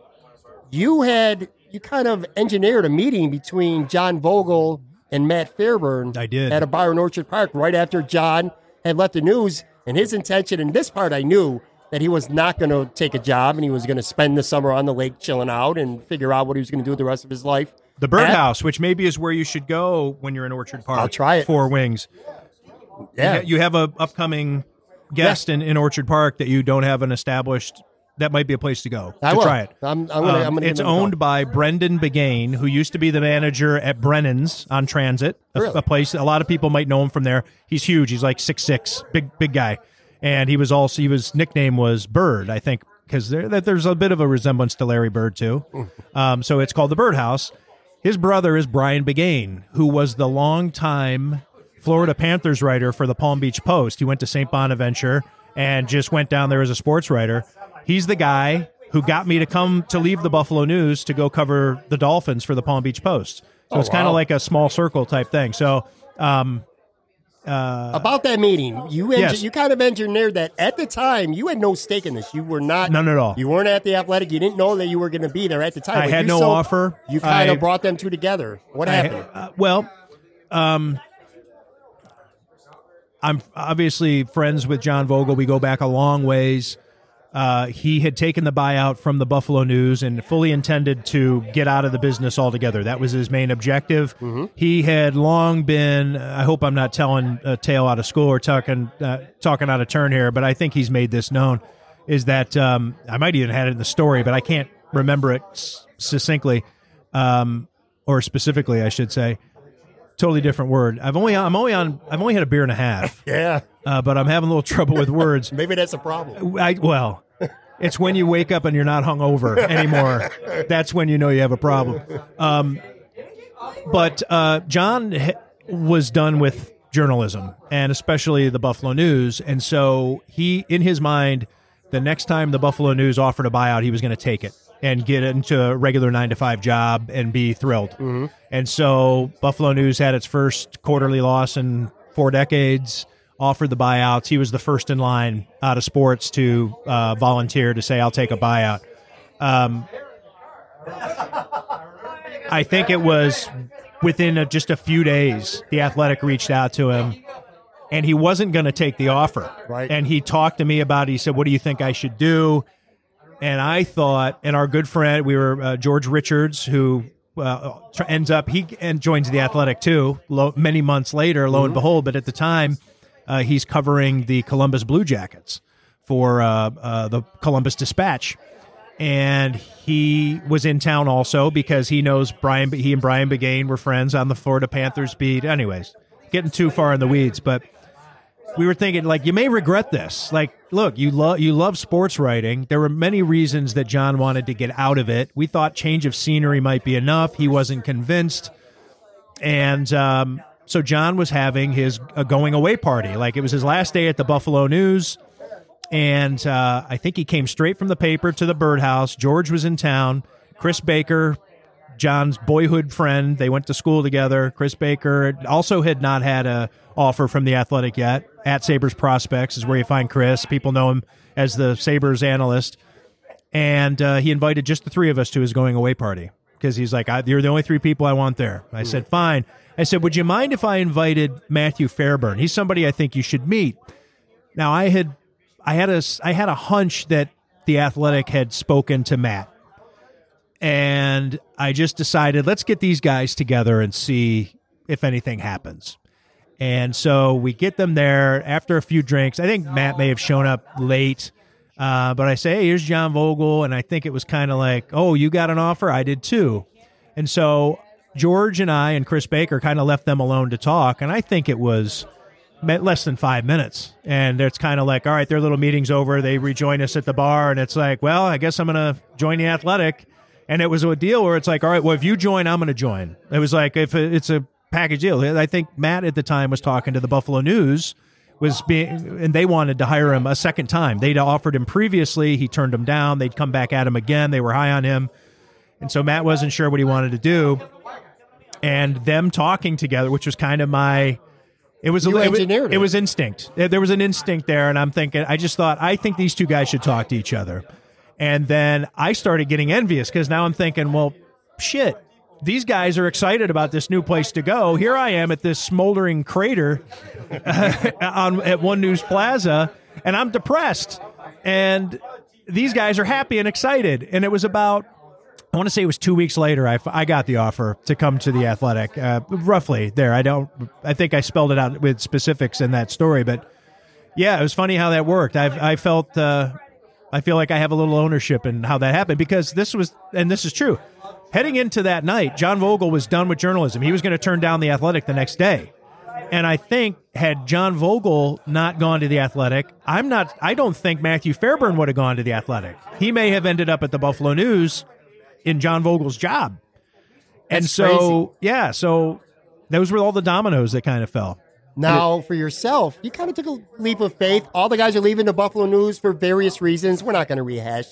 You had, you kind of engineered a meeting between John Vogl and Matt Fairburn. I did. At a bar in Orchard Park right after John had left the news. And his intention, and this part I knew, that he was not going to take a job and he was going to spend the summer on the lake chilling out and figure out what he was going to do with the rest of his life. The birdhouse, which maybe is where you should go when you're in Orchard Park. I'll try it. Four wings. Yeah. You have a upcoming guest in, in Orchard Park that you don't have an established. That might be a place to go I to will. try it. I'm, I'm gonna. Um, I'm gonna. it's give him a owned call. by Brendan Biggane, who used to be the manager at Brennan's on Transit, a, Really? a place a lot of people might know him from there. He's huge. He's like six six, big big guy, and he was also he was nickname was Bird, I think, because there that there's a bit of a resemblance to Larry Bird too. <laughs> Um, so it's called the Birdhouse. His brother is Brian Biggane, who was the longtime Florida Panthers writer for the Palm Beach Post. He went to St. Bonaventure and just went down there as a sports writer. He's the guy who got me to come to leave the Buffalo News to go cover the Dolphins for the Palm Beach Post. So Oh, it's kind wow. of like a small circle type thing. So um, about that meeting. You engi- Yes. you kind of engineered that at the time. You had no stake in this. You were not None at all. You weren't at the athletic. You didn't know that you were going to be there at the time. I had no so- offer. You kind I- of brought them two together. What I- happened? uh, well, um, I'm obviously friends with John Vogl. We go back a long ways. Uh, he had taken the buyout from the Buffalo News and fully intended to get out of the business altogether. That was his main objective. He had long been. I hope I'm not telling a tale out of school or talking uh, talking out of turn here, but I think he's made this known. Is that um, I might even had it in the story, but I can't remember it s- succinctly um, or specifically, I should say. Totally different word. I've only I'm only on I've only had a beer and a half, <laughs> yeah, uh, but I'm having a little trouble with words. <laughs> maybe that's a problem. I, well, it's when you wake up and you're not hungover <laughs> anymore. That's when you know you have a problem. Um, but uh, John h- was done with journalism and especially the Buffalo News, and so he, in his mind, the next time the Buffalo News offered a buyout, he was going to take it and get into a regular nine to five job and be thrilled. And so Buffalo News had its first quarterly loss in four decades. Offered the buyouts. He was the first in line out of sports to uh, volunteer to say, "I'll take a buyout." Um, I think it was within a, just a few days, the athletic reached out to him and he wasn't going to take the offer. Right. And he talked to me about it. He said, What do you think I should do? And I thought, and our good friend, we were uh, George Richards, who tr- ends up he and joins the Athletic too. Lo, many months later, lo and behold, but at the time, uh, he's covering the Columbus Blue Jackets for uh, uh, the Columbus Dispatch, and he was in town also because he knows Brian. He and Brian Biggane were friends on the Florida Panthers beat. Anyways, getting too far in the weeds, but we were thinking like you may regret this. Like, look, you love you love sports writing. There were many reasons that John wanted to get out of it. We thought change of scenery might be enough. He wasn't convinced, and um, so John was having his a going away party. Like it was his last day at the Buffalo News, and uh, I think he came straight from the paper to the birdhouse. George was in town. Chris Baker, John's boyhood friend. They went to school together. Chris Baker also had not had a offer from the Athletic yet. At Sabres Prospects is where you find Chris. People know him as the Sabres analyst, and uh, he invited just the three of us to his going away party because he's like, "You're the only three people I want there." I said, "Fine." I said, "Would you mind if I invited Matthew Fairburn? He's somebody I think you should meet." Now I had, I had a, I had a hunch that the Athletic had spoken to Matt and I just decided let's get these guys together and see if anything happens. And so we get them there after a few drinks. I think Matt may have shown up late, uh, but I say, hey, here's John Vogl. And I think it was kind of like, oh, you got an offer? I did too. And so George and I and Chris Baker kind of left them alone to talk. And I think it was less than five minutes. And it's kind of like, all right, their little meeting's over. They rejoin us at the bar. And it's like, well, I guess I'm going to join the athletic. And it was a deal where it's like, all right, well, if you join, I'm going to join. It was like, if it's a package deal. I think Matt at the time was talking to the Buffalo News was being and they wanted to hire him a second time. They'd offered him previously, he turned them down. They'd come back at him again. They were high on him. And so Matt wasn't sure what he wanted to do. And them talking together, which was kind of my it was You a, it, it. it was instinct. There was an instinct there and I'm thinking I just thought I think these two guys should talk to each other. And then I started getting envious because now I'm thinking, well, shit, these guys are excited about this new place to go. Here I am at this smoldering crater <laughs> on at One News Plaza, and I'm depressed. And these guys are happy and excited. And it was about, I want to say it was two weeks later, I, I got the offer to come to the Athletic, uh, roughly there. I don't, I think I spelled it out with specifics in that story, but yeah, it was funny how that worked. I've, I felt, uh, I feel like I have a little ownership in how that happened because this was, and this is true. Heading into that night, John Vogl was done with journalism. He was going to turn down the Athletic the next day. And I think had John Vogl not gone to the Athletic, I'm not I don't think Matthew Fairburn would have gone to the Athletic. He may have ended up at the Buffalo News in John Vogl's job. and That's so, crazy. yeah, so those were all the dominoes that kind of fell. Now, for yourself, you kind of took a leap of faith. All the guys are leaving the Buffalo News for various reasons. We're not going to rehash,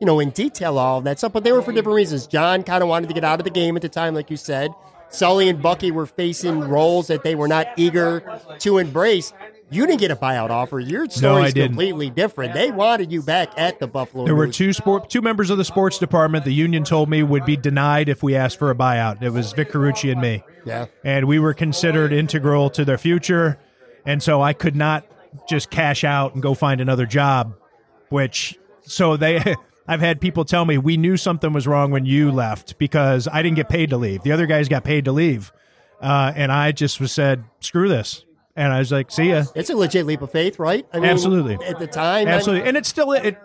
you know, in detail all of that stuff, but they were for different reasons. John kind of wanted to get out of the game at the time, like you said. Sully and Bucky were facing roles that they were not eager to embrace. You didn't get a buyout offer. Your story's didn't. completely different. They wanted you back at the Buffalo There were two sport two members of the sports department the union told me would be denied if we asked for a buyout. It was Vic Carucci and me. Yeah. And we were considered integral to their future. And so I could not just cash out and go find another job, which so they <laughs> I've had people tell me we knew something was wrong when you left because I didn't get paid to leave. The other guys got paid to leave. Uh, and I just was said, screw this. And I was like, see ya. It's a legit leap of faith, right? I Absolutely. At the time, Absolutely. And it's still it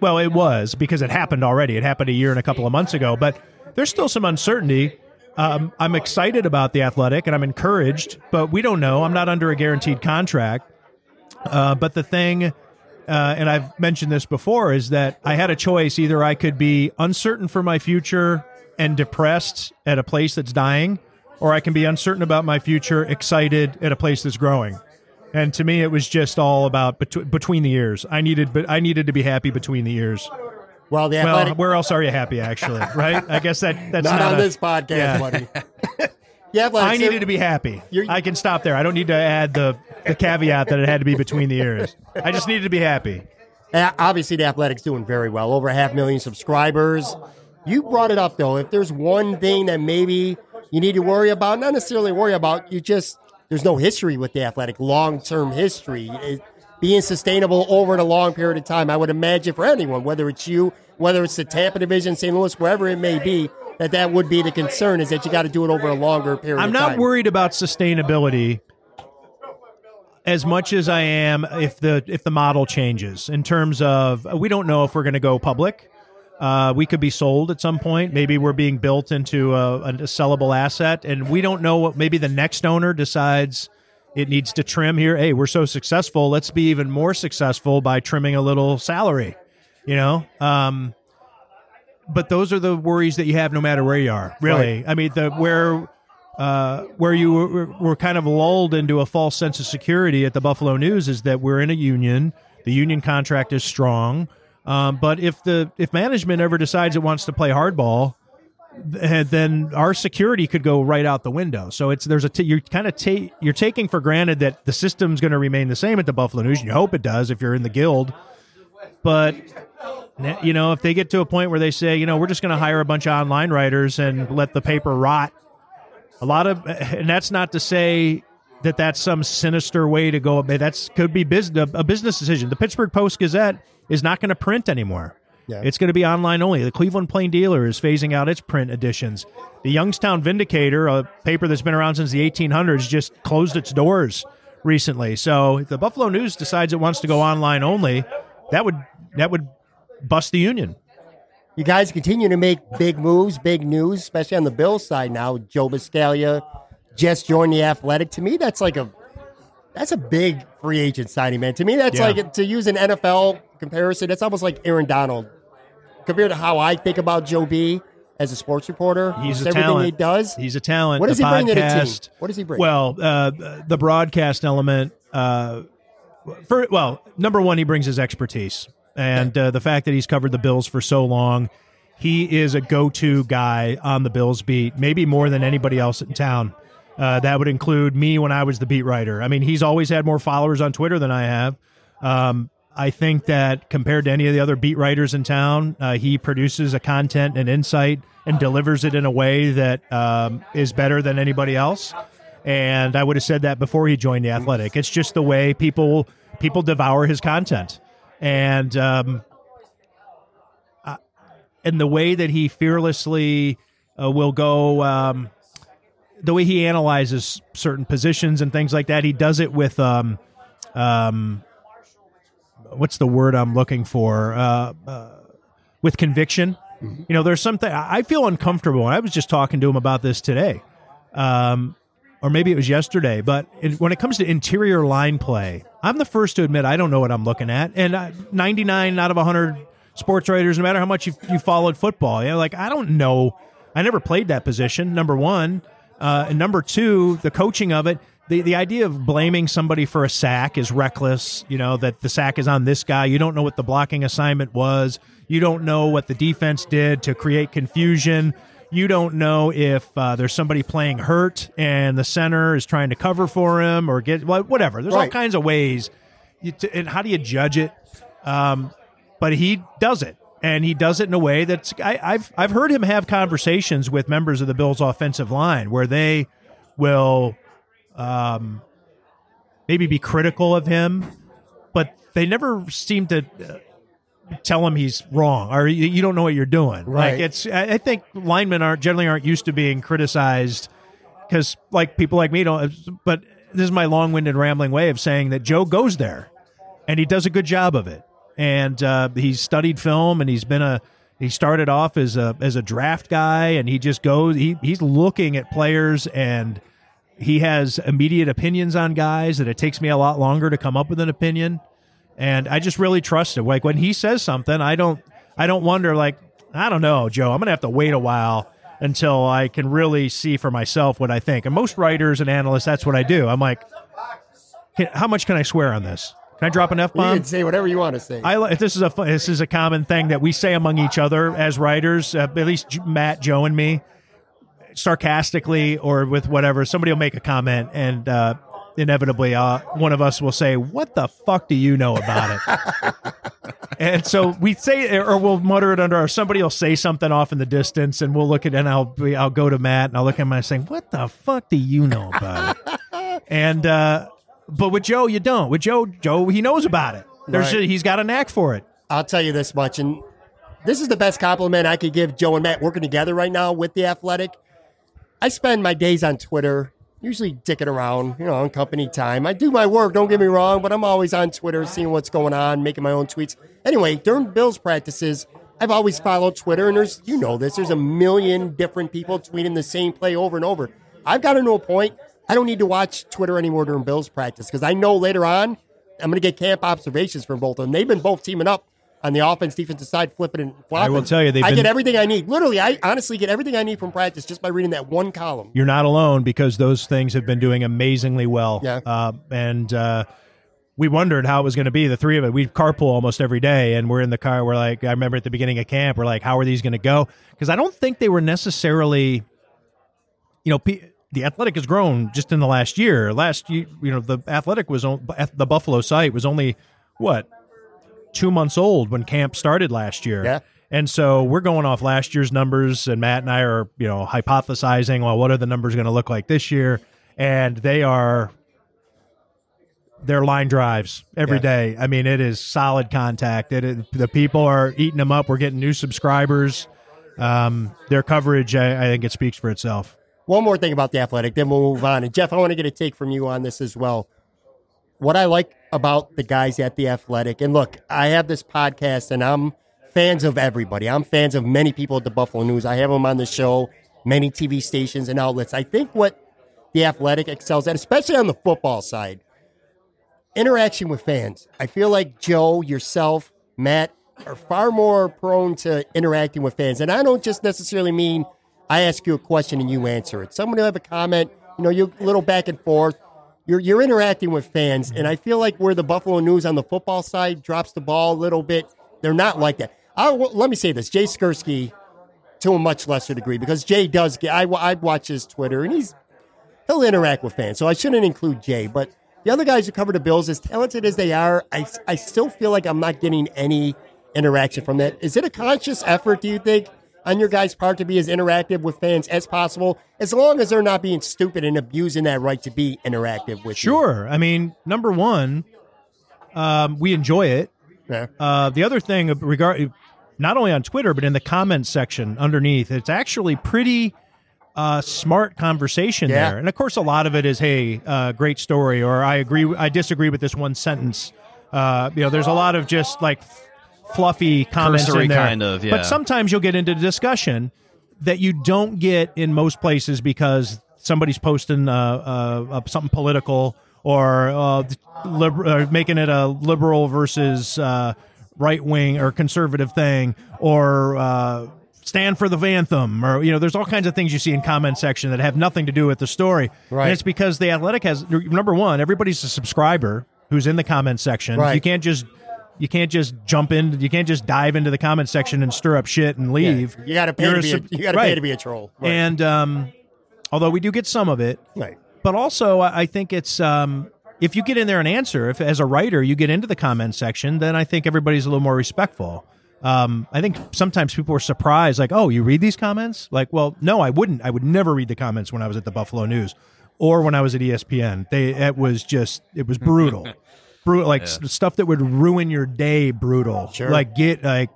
well, it was because it happened already. It happened a year and a couple of months ago, but there's still some uncertainty. Um, I'm excited about the athletic and I'm encouraged, but we don't know. I'm not under a guaranteed contract. Uh, but the thing, uh, and I've mentioned this before, is that I had a choice. Either I could be uncertain for my future and depressed at a place that's dying, or I can be uncertain about my future, excited at a place that's growing. And to me, it was just all about betw- between the ears. I needed, but I needed to be happy between the ears. well, the Well, where else are you happy? Actually, <laughs> right? I guess that that's not, not, on a- this podcast, Yeah. buddy. <laughs> athletic. I needed to be happy. I can stop there. I don't need to add the the caveat that it had to be between the ears. I just needed to be happy. Obviously, the Athletics doing very well, over a half million subscribers. You brought it up though. If there's one thing that maybe you need to worry about, not necessarily worry about, you just there's no history with the Athletic, long term history, it, being sustainable over a long period of time. I would imagine for anyone, whether it's you, whether it's the Tampa division, St. Louis, wherever it may be, that that would be the concern is that you got to do it over a longer period. I'm not worried about sustainability as much as I am if the if the model changes in terms of we don't know if we're going to go public. Uh, we could be sold at some point. Maybe we're being built into a, a sellable asset, and we don't know what. Maybe the next owner decides it needs to trim here. Hey, we're so successful. Let's be even more successful by trimming a little salary. You know, um, but those are the worries that you have no matter where you are. Really, I mean, the where uh, where you were, were kind of lulled into a false sense of security at the Buffalo News is that we're in a union. The union contract is strong, um, but if the if management ever decides it wants to play hardball, then our security could go right out the window. So it's there's a t- you're kind of ta- you're taking for granted that the system's going to remain the same at the Buffalo News. You hope it does if you're in the guild, but you know if they get to a point where they say you know we're just going to hire a bunch of online writers and let the paper rot a lot of and that's not to say that that's some sinister way to go that's could be business, a business decision the pittsburgh post gazette is not going to print anymore Yeah. it's going to be online only the cleveland plain dealer is phasing out its print editions the youngstown vindicator a paper that's been around since the 1800s just closed its doors recently so if the buffalo news decides it wants to go online only that would that would bust the union You guys continue to make big moves, big news, especially on the Bills side now. Joe Buscaglia just joined the Athletic. To me, that's like a that's a big free agent signing, man. To me, that's Yeah. like to use an NFL comparison. It's almost like Aaron Donald compared to how I think about Joe B as a sports reporter. He's a everything talent. he does. He's a talent. What does The he bring to the team? What does he bring? Well, uh, the broadcast element. Uh, for well, number one, he brings his expertise, and uh, the fact that he's covered the Bills for so long, he is a go-to guy on the Bills beat, maybe more than anybody else in town. Uh, that would include me when I was the beat writer. I mean, he's always had more followers on Twitter than I have. Um, I think that compared to any of the other beat writers in town, uh, he produces a content and insight and delivers it in a way that um, is better than anybody else. And I would have said that before he joined the Athletic. It's just the way people people devour his content, and um, uh, and the way that he fearlessly uh, will go. Um, the way he analyzes certain positions and things like that, he does it with um, um, what's the word I'm looking for? Uh, uh, with conviction. You know, there's something I feel uncomfortable. I was just talking to him about this today, um, or maybe it was yesterday. But in, when it comes to interior line play, I'm the first to admit I don't know what I'm looking at. And uh, 99 out of 100 sports writers, no matter how much you you followed football, you know, like I don't know. I never played that position. Number one, uh, and number two, the coaching of it. The, the idea of blaming somebody for a sack is reckless. You know, that the sack is on this guy. You don't know what the blocking assignment was. You don't know what the defense did to create confusion. You don't know if uh, there's somebody playing hurt and the center is trying to cover for him or get whatever. There's all kinds of ways. You t- and how do you judge it? Um, but he does it, and he does it in a way that's I, I've I've heard him have conversations with members of the Bills' offensive line where they will um, maybe be critical of him, but they never seem to uh, tell him he's wrong or you, you don't know what you're doing. Right. Like it's I, I think linemen aren't generally aren't used to being criticized because like people like me don't. But this is my long-winded rambling way of saying that Joe goes there and he does a good job of it. And uh, he's studied film, and he's been a. He started off as a as a draft guy, and he just goes. He he's looking at players, and he has immediate opinions on guys that it takes me a lot longer to come up with an opinion. And I just really trust it. Like when he says something, I don't I don't wonder. Like I don't know, Joe. I'm gonna have to wait a while until I can really see for myself what I think. And most writers and analysts, that's what I do. I'm like, how much can I swear on this? Can I drop an f you bomb? can say whatever you want to say. I this is a this is a common thing that we say among each other as writers. Uh, at least J- Matt, Joe, and me, sarcastically or with whatever. Somebody will make a comment, and uh, inevitably, uh, one of us will say, "What the fuck do you know about it?" <laughs> and so we say, or we'll mutter it under. Or somebody will say something off in the distance, and we'll look at, and I'll be, I'll go to Matt, and I'll look at him and I say, "What the fuck do you know about it?" <laughs> and uh, but with Joe, you don't. With Joe, Joe, he knows about it. There's Right. he's got a knack for it. I'll tell you this much, and this is the best compliment I could give Joe and Matt working together right now with the Athletic. I spend my days on Twitter, usually dicking around, you know, on company time. I do my work, don't get me wrong, but I'm always on Twitter, seeing what's going on, making my own tweets. Anyway, during Bills practices, I've always followed Twitter, and there's, you know this, there's a million different people tweeting the same play over and over. I've gotten to a point, I don't need to watch Twitter anymore during Bills practice because I know later on I'm going to get camp observations from both of them. They've been both teaming up on the offense defensive side, flipping and flopping. I will tell you, they've I been- get everything I need. Literally, I honestly get everything I need from practice just by reading that one column. You're not alone because those things have been doing amazingly well. Yeah. Uh, and uh, we wondered how it was going to be. The three of it, we carpool almost every day, and we're in the car. We're like, I remember at the beginning of camp, we're like, how are these going to go? Because I don't think they were necessarily, you know, pe- the athletic has grown just in the last year. Last year, you know, the athletic was on, the Buffalo site was only what two months old when camp started last year. Yeah. And so we're going off last year's numbers, and Matt and I are, you know, hypothesizing, well, what are the numbers going to look like this year? And they are, they're line drives every Yeah. day. I mean, it is solid contact. It is, the people are eating them up. We're getting new subscribers. Um, their coverage, I, I think it speaks for itself. One more thing about the athletic, then we'll move on. And Jeff, I want to get a take from you on this as well. What I like about the guys at the athletic, and look, I have this podcast and I'm fans of everybody. I'm fans of many people at the Buffalo News. I have them on the show, many TV stations and outlets. I think what the athletic excels at, especially on the football side, interaction with fans. I feel like Joe, yourself, Matt are far more prone to interacting with fans. And I don't just necessarily mean I ask you a question and you answer it. Someone will have a comment, you know, you're a little back and forth. You're, you're interacting with fans. And mm-hmm. I feel like where the Buffalo News on the football side drops the ball a little bit, they're not like that. I, let me say this Jay Skurski, to a much lesser degree, because Jay does get, I, I watch his Twitter and he's, he'll interact with fans. So I shouldn't include Jay, but the other guys who cover the Bills, as talented as they are, I, I still feel like I'm not getting any interaction from that. Is it a conscious effort, do you think, on your guys' part to be as interactive with fans as possible, as long as they're not being stupid and abusing that right to be interactive with you? Sure. I mean, number one, um, we enjoy it. Yeah. Uh, the other thing, regard not only on Twitter but in the comments section underneath, it's actually pretty uh, smart conversation Yeah. there. And of course, a lot of it is, "Hey, uh, great story," or "I agree, I disagree with this one sentence." Uh, you know, there's a lot of just like fluffy comments Cursory in there. kind of, yeah. But sometimes you'll get into discussion that you don't get in most places because somebody's posting uh, uh, uh, something political or uh, liber- uh, making it a liberal versus uh, right wing or conservative thing or uh, stand for the anthem or you know there's all kinds of things you see in comment section that have nothing to do with the story Right. and it's because the athletic has number one everybody's a subscriber who's in the comment section Right. you can't just you can't just jump in you can't just dive into the comment section and stir up shit and leave You got to pay You're to be. a, you got to right. pay to be a troll. Right. and um, although we do get some of it, right. but also I I think it's um, if you get in there and answer, if as a writer you get into the comment section, then I think everybody's a little more respectful. Um, I think sometimes people are surprised, like, "Oh, you read these comments?" Like, well, no, I wouldn't. I would never read the comments when I was at the Buffalo News or when I was at ESPN. They it was just it was brutal, <laughs> brutal, like s- stuff that would ruin your day. Brutal, Sure. Like get like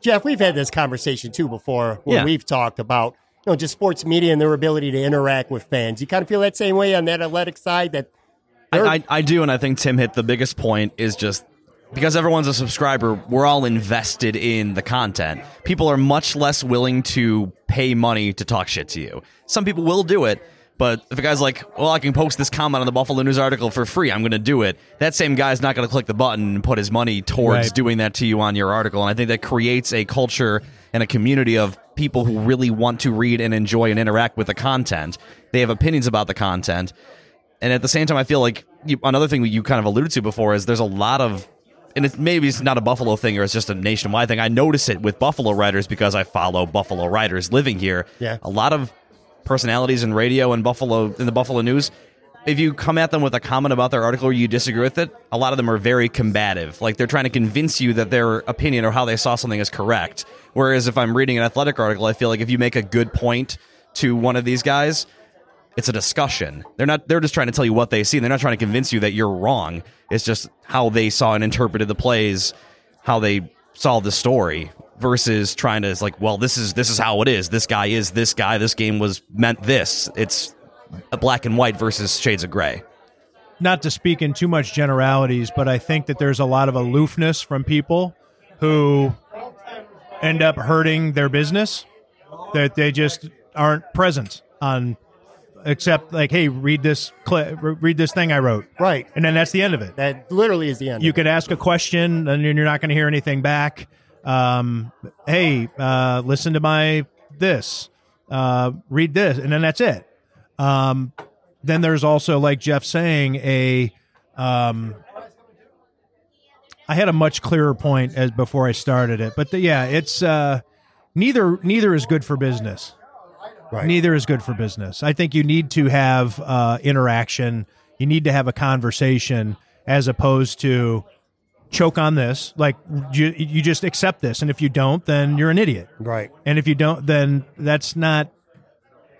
Jeff, we've had this conversation too before when Yeah. we've talked about you know just sports media and their ability to interact with fans. You kind of feel that same way on that athletic side that I, I, I do, and I think Tim hit the biggest point is just because everyone's a subscriber, we're all invested in the content. People are much less willing to pay money to talk shit to you. Some people will do it, but if a guy's like, well, I can post this comment on the Buffalo News article for free, I'm going to do it, that same guy's not going to click the button and put his money towards Right. doing that to you on your article. And I think that creates a culture and a community of people who really want to read and enjoy and interact with the content. They have opinions about the content. And at the same time, I feel like you, another thing that you kind of alluded to before is there's a lot of, and it's maybe it's not a Buffalo thing or it's just a nationwide thing. I notice it with Buffalo writers because I follow Buffalo writers living here. Yeah. a lot of personalities in radio and Buffalo in the Buffalo news. If you come at them with a comment about their article or you disagree with it, a lot of them are very combative. Like they're trying to convince you that their opinion or how they saw something is correct. Whereas if I'm reading an athletic article, I feel like if you make a good point to one of these guys, it's a discussion. They're not they're just trying to tell you what they see. They're not trying to convince you that you're wrong. It's just how they saw and interpreted the plays, how they saw the story versus trying to it's like, well, this is this is how it is. This guy is this guy. This game was meant this. It's a black and white versus shades of gray. not to speak in too much generalities, but I think that there's a lot of aloofness from people who end up hurting their business that they just aren't present on except like hey read this cli read this thing i wrote Right. and then that's the end of it That literally is the end. you could ask a question and you're not going to hear anything back um, hey uh, listen to my this uh, read this and then that's it um, then there's also like jeff saying a um, i had a much clearer point as before i started it but the, yeah it's uh, neither neither is good for business Right. neither is good for business. I think you need to have uh, interaction. You need to have a conversation as opposed to choke on this. Like you, you just accept this, and if you don't, then you're an idiot. Right. And if you don't, then that's not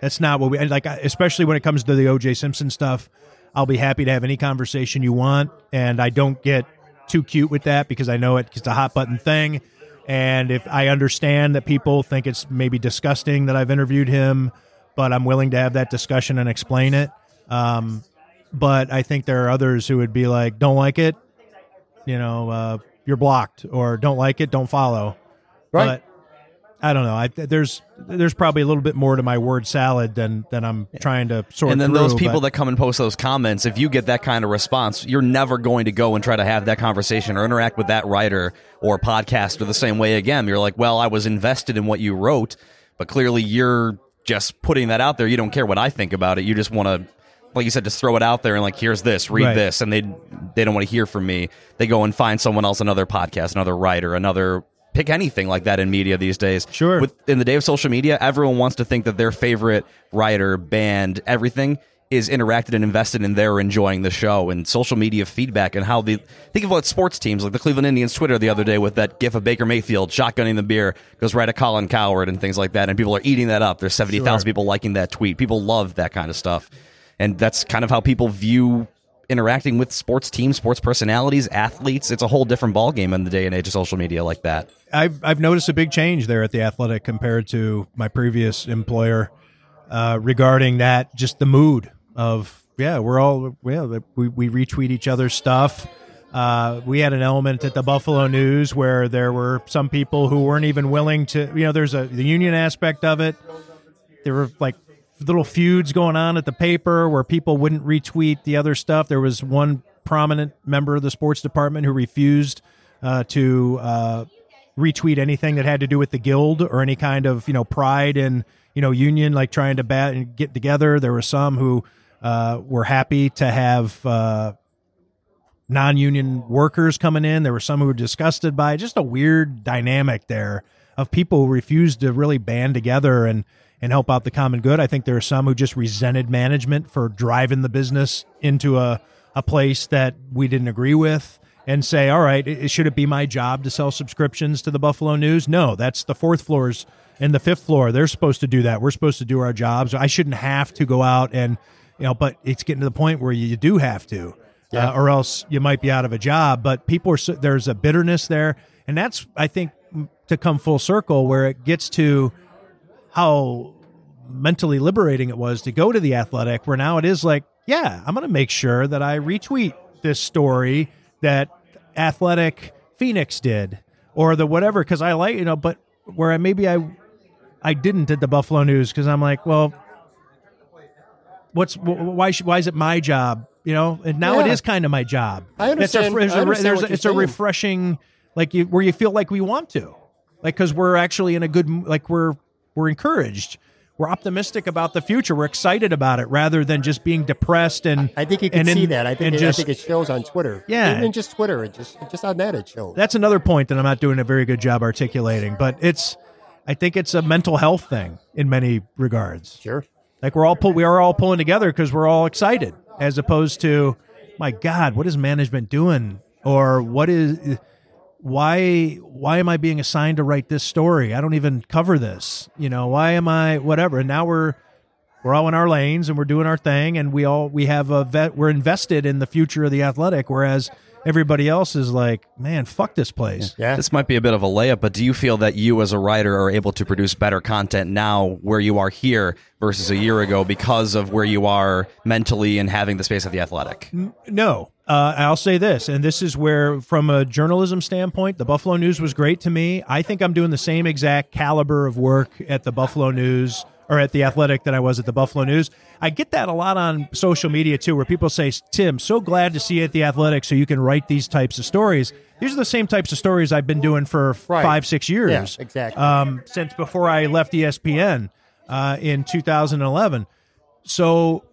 that's not what we like. Especially when it comes to the O.J. Simpson stuff, I'll be happy to have any conversation you want, and I don't get too cute with that because I know it, it's a hot button thing. And if I understand that people think it's maybe disgusting that I've interviewed him, but I'm willing to have that discussion and explain it. Um, but I think there are others who would be like, "Don't like it, you know, uh, you're blocked," or "Don't like it, don't follow." Right. But I don't know. I, there's there's probably a little bit more to my word salad than than I'm trying to sort and then through, those people but- that come and post those comments, if you get that kind of response, you're never going to go and try to have that conversation or interact with that writer or podcaster the same way again. You're like, well, I was invested in what you wrote, but clearly you're just putting that out there. You don't care what I think about it. You just want to, like you said, just throw it out there and like, here's this, read Right. this, and they they don't want to hear from me. They go and find someone else, another podcast, another writer, another. Pick anything like that in media these days. Sure. With in the day of social media, everyone wants to think that their favorite writer, band, everything is interacted and invested in their enjoying the show and social media feedback and how the think of what sports teams like the Cleveland Indians Twitter the other day with that gif of Baker Mayfield shotgunning the beer goes right at Colin Cowherd and things like that and people are eating that up. There's seventy thousand people liking that tweet. People love that kind of stuff. And that's kind of how people view interacting with sports teams, sports personalities, athletes. It's a whole different ballgame in the day and age of social media like that. I've I've noticed a big change there at the Athletic compared to my previous employer uh, regarding that. Just the mood of yeah, we're all yeah, we we retweet each other's stuff. Uh, we had an element at the Buffalo News where there were some people who weren't even willing to. You know, there's a the union aspect of it. There were like little feuds going on at the paper where people wouldn't retweet the other stuff. There was one prominent member of the sports department who refused uh, to uh, retweet anything that had to do with the guild or any kind of you know pride and you know union like trying to bat and get together. There were some who uh, were happy to have uh, non-union workers coming in. There were some who were disgusted by it. just a weird dynamic there of people who refused to really band together and and help out the common good. I think there are some who just resented management for driving the business into a a place that we didn't agree with and say, all right, it, should it be my job to sell subscriptions to the Buffalo News? No, that's the fourth floors and the fifth floor. They're supposed to do that. We're supposed to do our jobs. I shouldn't have to go out and you know, but it's getting to the point where you do have to uh, or else you might be out of a job. But people are so, there's a bitterness there, and that's I think to come full circle where it gets to how mentally liberating it was to go to the athletic. Where now it is like, yeah, I'm going to make sure that I retweet this story that athletic Phoenix did or the whatever because I like you know, but where I maybe I I didn't at the Buffalo News because I'm like, well, what's wh- why should, why is it my job you know and now it Yeah. is kind of my job I understand- it's a, there's I a, understand there's a, it's a refreshing like you, where you feel like we want to like because we're actually in a good like we're we're encouraged we're optimistic about the future we're excited about it rather than just being depressed and I think you can and in- see that. I think it, just I think it shows on Twitter. Yeah. even just Twitter. It just just on that it shows. that's another point that I'm not doing a very good job articulating but it's I think it's a mental health thing in many regards sure. Like we're all pull, we are all pulling together because we're all excited, as opposed to, my God, what is management doing, or what is, why why am I being assigned to write this story? I don't even cover this. You know, why am I whatever? And now we're We're all in our lanes and we're doing our thing, and we all we have a vet. We're invested in the future of the athletic, whereas everybody else is like, man, fuck this place. Yeah. This might be a bit of a layup, but do you feel that you as a writer are able to produce better content now where you are here versus a year ago because of where you are mentally and having the space of the athletic? No, uh, I'll say this, and this is where, from a journalism standpoint, the Buffalo News was great to me. I think I'm doing the same exact caliber of work at the Buffalo News or at the Athletic that I was at the Buffalo News. I get that a lot on social media too, where people say, "Tim, so glad to see you at the Athletic, so you can write these types of stories." These are the same types of stories I've been doing for Right. five, six years. Yeah, exactly. Um, since before I left ESPN uh, in 2011. So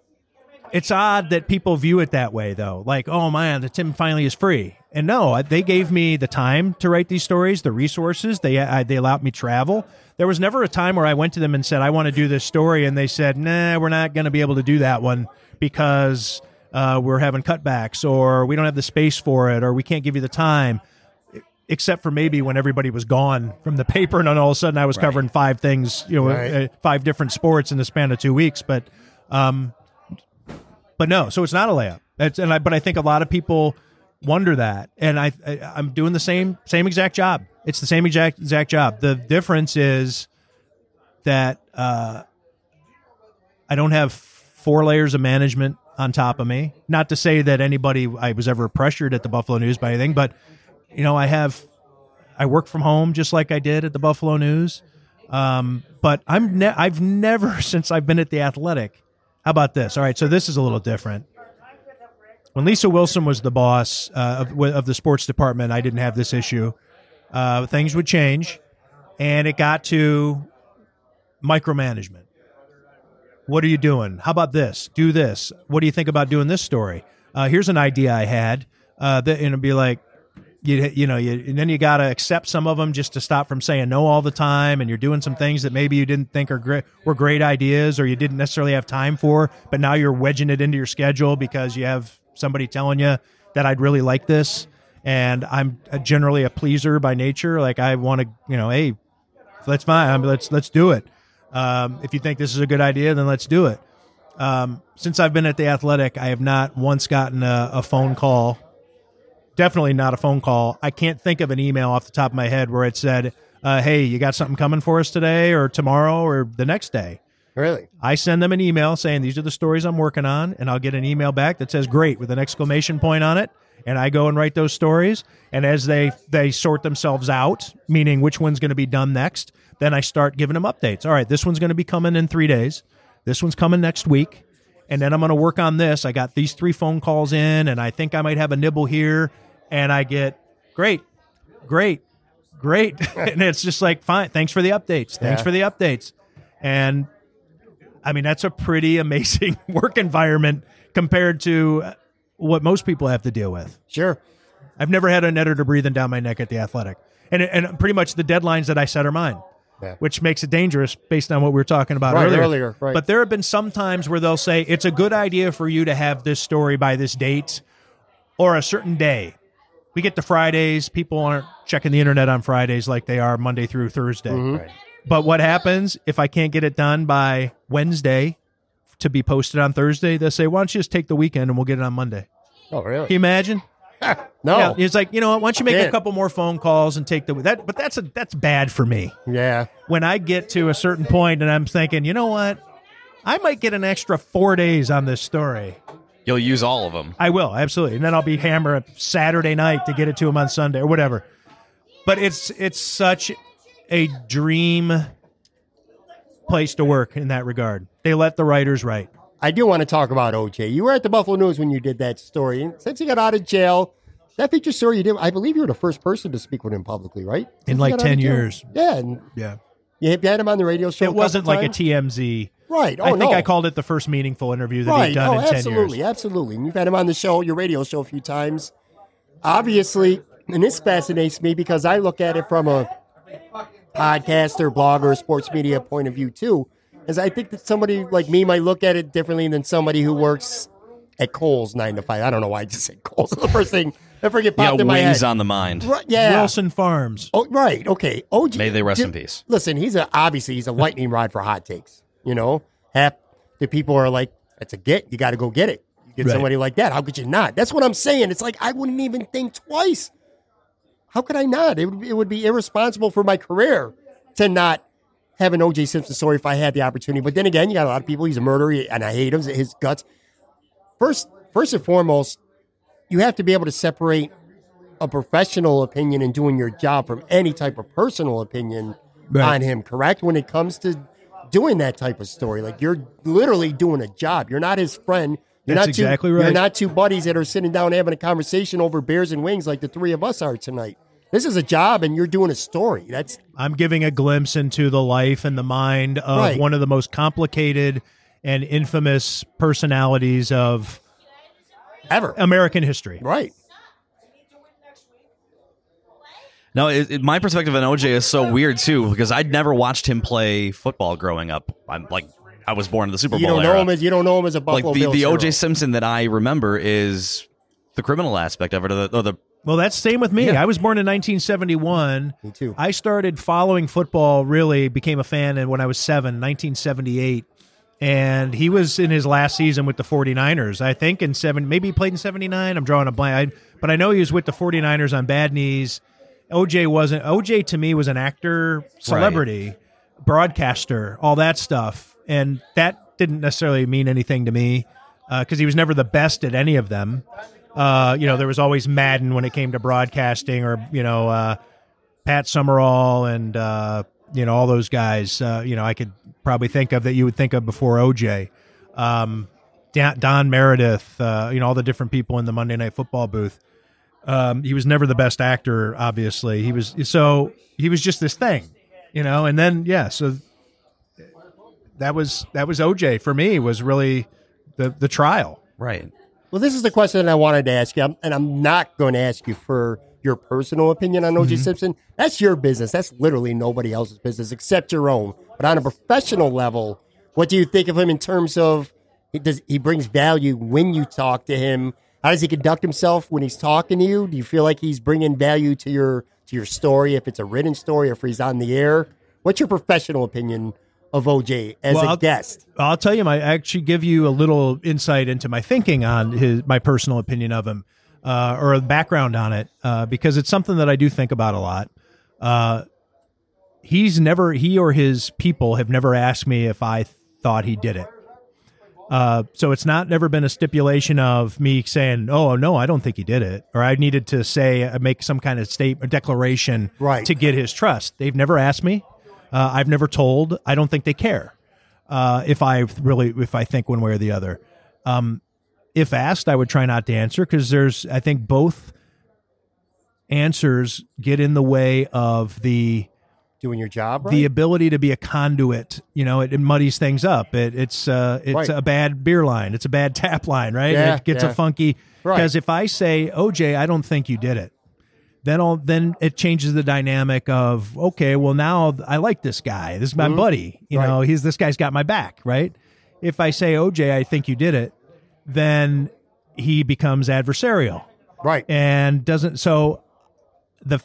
it's odd that people view it that way, though. Like, oh man, the Tim finally is free. And no, they gave me the time to write these stories, the resources. They I, they allowed me travel. There was never a time where I went to them and said, "I want to do this story," and they said, "Nah, we're not going to be able to do that one because uh, we're having cutbacks, or we don't have the space for it, or we can't give you the time." Except for maybe when everybody was gone from the paper, and then all of a sudden I was covering five things, you know, Right. uh, five different sports in the span of two weeks. But um, but no, so it's not a layup. That's and I, but I think a lot of people wonder that, and I, I I'm doing the same same exact job. It's the same exact exact job. The difference is that uh, I don't have four layers of management on top of me. Not to say that anybody I was ever pressured at the Buffalo News by anything, but you know I have I work from home just like I did at the Buffalo News. Um, but I'm ne- I've never <laughs> since I've been at the Athletic. How about this? All right, so this is a little different. When Lisa Wilson was the boss uh, of, of the sports department, I didn't have this issue. Uh, things would change, and it got to micromanagement. What are you doing? How about this? Do this. What do you think about doing this story? Uh, here's an idea I had. Uh, that and it'd be like, you you know, you, and then you got to accept some of them just to stop from saying no all the time, and you're doing some things that maybe you didn't think are great were great ideas, or you didn't necessarily have time for, but now you're wedging it into your schedule because you have somebody telling you that I'd really like this, and I'm generally a pleaser by nature. Like I want to, you know, hey, that's fine. I'm- Let's let's do it. Um, if you think this is a good idea, then let's do it. Um, since I've been at the Athletic, I have not once gotten a, a phone call. Definitely not a phone call. I can't think of an email off the top of my head where it said, uh, "Hey, you got something coming for us today, or tomorrow, or the next day." Really? I send them an email saying these are the stories I'm working on, and I'll get an email back that says "Great" with an exclamation point on it, and I go and write those stories. And as they they sort themselves out, meaning which one's going to be done next, then I start giving them updates. All right, this one's going to be coming in three days. This one's coming next week, and then I'm going to work on this. I got these three phone calls in, and I think I might have a nibble here, and I get great, great, great, <laughs> and it's just like fine. Thanks for the updates. Thanks Yeah. for the updates, and I mean, that's a pretty <laughs> amazing <laughs> work environment compared to what most people have to deal with. Sure. I've never had an editor breathing down my neck at the Athletic, and and pretty much the deadlines that I set are mine, Yeah. which makes it dangerous based on what we were talking about Right, earlier. earlier, right. But there have been some times where they'll say it's a good idea for you to have this story by this date or a certain day. We get to Fridays, people aren't checking the internet on Fridays like they are Monday through Thursday. Mm-hmm. But what happens if I can't get it done by Wednesday to be posted on Thursday? They'll say, "Why don't you just take the weekend and we'll get it on Monday?" Oh, really? Can really? you imagine? <laughs> No. Yeah, it's like you know what? Why don't you make a couple more phone calls and take the that? But that's a that's bad for me. Yeah. When I get to a certain point and I'm thinking, you know what? I might get an extra four days on this story. You'll use all of them. I will absolutely, and then I'll be hammering Saturday night to get it to him on Sunday or whatever. But it's it's such a dream place to work in that regard. They let the writers write. I do want to talk about OJ. You were at the Buffalo News when you did that story. And since he got out of jail, that feature story you did, I believe you were the first person to speak with him publicly, right? In Since he like got out of 10 years. Yeah. And Yeah, you had him on the radio show. it wasn't like a? TMZ. Right. Oh, I think no. I called it the first meaningful interview that Right. he'd done oh, in 10 absolutely. years. Absolutely. And you've had him on the show, your radio show, a few times. Obviously, and this fascinates me because I look at it from a podcaster, blogger, sports media point of view too. Is I think that somebody like me might look at it differently than somebody who works at Coles nine to five. I don't know why I just <laughs> said Coles. the first thing that forget Yeah, popped in my wings head. on the mind. Right, yeah. Wilson Farms. Oh, right. Okay. Oh, OG. May they rest Di- in peace. Listen, he's a obviously he's a lightning rod for hot takes. You know, half the people are like, "That's a get. You got to go get it. You get Right. somebody like that. How could you not?" That's what I'm saying. It's like I wouldn't even think twice. How could I not? It would, it would be irresponsible for my career to not have an O.J. Simpson story if I had the opportunity. But then again, you got a lot of people. He's a murderer, and I hate him. His guts. First, first and foremost, you have to be able to separate a professional opinion and doing your job from any type of personal opinion Right. on him. Correct? When it comes to doing that type of story, like you're literally doing a job. You're not his friend. You're That's not two, exactly You're not two buddies that are sitting down having a conversation over beers and wings like the three of us are tonight. This is a job, and you're doing a story. That's I'm giving a glimpse into the life and the mind of Right. one of the most complicated and infamous personalities of ever American history. right. No, it, it- my perspective on OJ is so weird too because I'd never watched him play football growing up. I'm like, I was born in the Super You Bowl don't era. know him as you don't know him as a like Buffalo the, Bills the. OJ Simpson that I remember is the criminal aspect of it, or the, or the Well, that's same with me. Yeah. I was born in 1971. Me too. I started following football, really became a fan and when I was seven, 1978. And he was in his last season with the 49ers, I think, in seven, maybe he played in 79. I'm drawing a blank. I, but I know he was with the 49ers on bad knees. OJ wasn't. OJ to me was an actor, celebrity, broadcaster, all that stuff. And that didn't necessarily mean anything to me uh, because he was never the best at any of them. Uh, you know, there was always Madden when it came to broadcasting, or you know, uh, Pat Summerall and uh, you know all those guys. Uh, you know, I could probably think of that you would think of before OJ. Um, Don, Meredith, uh, you know, all the different people in the Monday Night Football booth. Um, he was never the best actor, obviously. He was so he was just this thing, you know. And then yeah, so that was that was OJ for me was really the the trial. right. Well, this is the question that I wanted to ask you, I'm- and I'm not going to ask you for your personal opinion on O.J. Mm-hmm. Simpson. That's your business. That's literally nobody else's business except your own. But on a professional level, what do you think of him in terms of he does he brings value when you talk to him? How does he conduct himself when he's talking to you? Do you feel like he's bringing value to your to your story if it's a written story or if he's on the air? What's your professional opinion of OJ as Well, a I'll- guest? I'll tell you, I actually give you a little insight into my thinking on his my personal opinion of him, uh, or a background on it, uh, because it's something that I do think about a lot. Uh, he's never he or his people have never asked me if I thought he did it. Uh, so it's not never been a stipulation of me saying, "Oh no, I don't think he did it," or I needed to say uh, make some kind of statement, declaration, Right. to get his trust. They've never asked me. Uh, I've never told. I don't think they care uh, if I really if I think one way or the other. Um, if asked, I would try not to answer because there's I think both answers get in the way of the Doing your job, right? the ability to be a conduit. You know, it, it muddies things up. It, it's uh, it's Right. a bad beer line. It's a bad <laughs> tap line, right? Yeah, it gets yeah. a funky Right. because if I say OJ, I don't think you did it. Then all then it changes the dynamic of okay, well now I like this guy. This is my buddy. You Mm-hmm. Right. know, he's this guy's got my back, right? If I say OJ, I think you did it, then he becomes adversarial right. and doesn't so the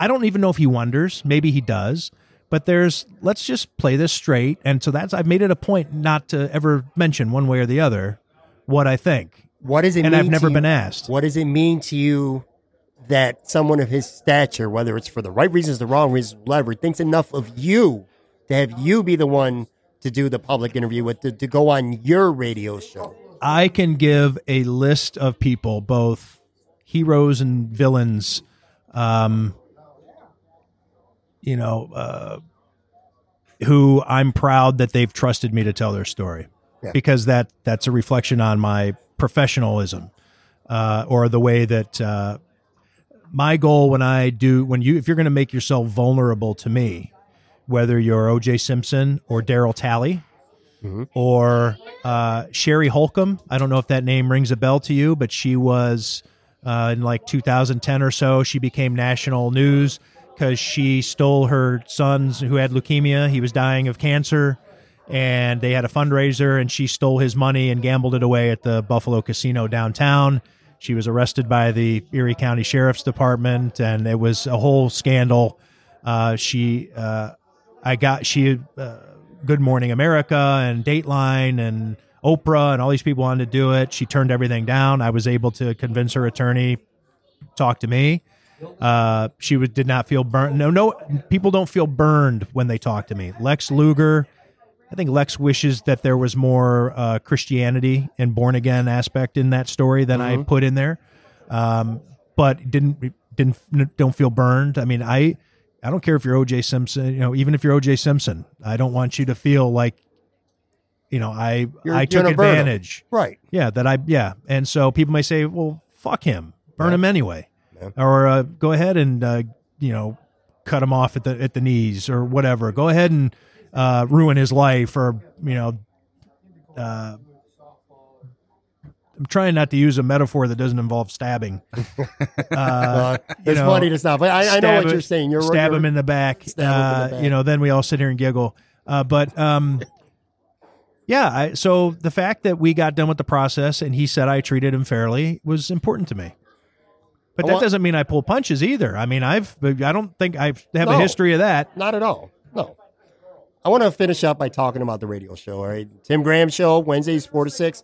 I don't even know if he wonders maybe he does but there's let's just play this straight and so that's I've made it a point not to ever mention one way or the other what I think What does it and? I've never been you, asked What does it mean to you that someone of his stature, whether it's for the right reasons, the wrong reasons, whatever, thinks enough of you to have you be the one to do the public interview with, to, to go on your radio show? I can give a list of people both heroes and villains um you know uh who I'm proud that they've trusted me to tell their story Yeah. because that that's a reflection on my professionalism uh, or the way that uh, my goal when I do when you if you're going to make yourself vulnerable to me, whether you're O.J. Simpson or Daryl Talley or uh, Sherry Holcomb, I don't know if that name rings a bell to you, but she was uh, in like 2010 or so. She became national news because she stole her son's who had leukemia. He was dying of cancer and they had a fundraiser and she stole his money and gambled it away at the Buffalo Casino downtown. She was arrested by the Erie County Sheriff's Department and it was a whole scandal. Uh, she, uh, I got, she uh, Good Morning America and Dateline and Oprah and all these people wanted to do it. She turned everything down. I was able to convince her attorney talk to me. Uh, she did not feel burned. No, no, people don't feel burned when they talk to me. Lex Luger, I think Lex wishes that there was more uh, Christianity and born again aspect in that story than I put in there, um, but didn't didn't don't feel burned. I mean, I I don't care if you're OJ Simpson, you know, even if you're OJ Simpson, I don't want you to feel like, you know, I You're- I took gonna burn 'em. advantage. Right. Yeah, that I yeah, and so people may say, well, fuck him, burn him anyway, or uh, go ahead and uh, you know cut him off at the at the knees or whatever. Go ahead and uh, ruin his life, or you know. Uh, I'm trying not to use a metaphor that doesn't involve stabbing. <laughs> Uh, it's know, funny to stop. I, I know what you're saying. You're stab you're, him in the back. Stab him in the uh, back. You know, then we all sit here and giggle. Uh, but um, yeah, I, so the fact that we got done with the process and he said I treated him fairly was important to me. But that doesn't mean I pull punches either. I mean, I've I don't think I have a history of that. Not at all. I want to finish up by talking about the radio show. All right, Tim Graham show Wednesdays four to six.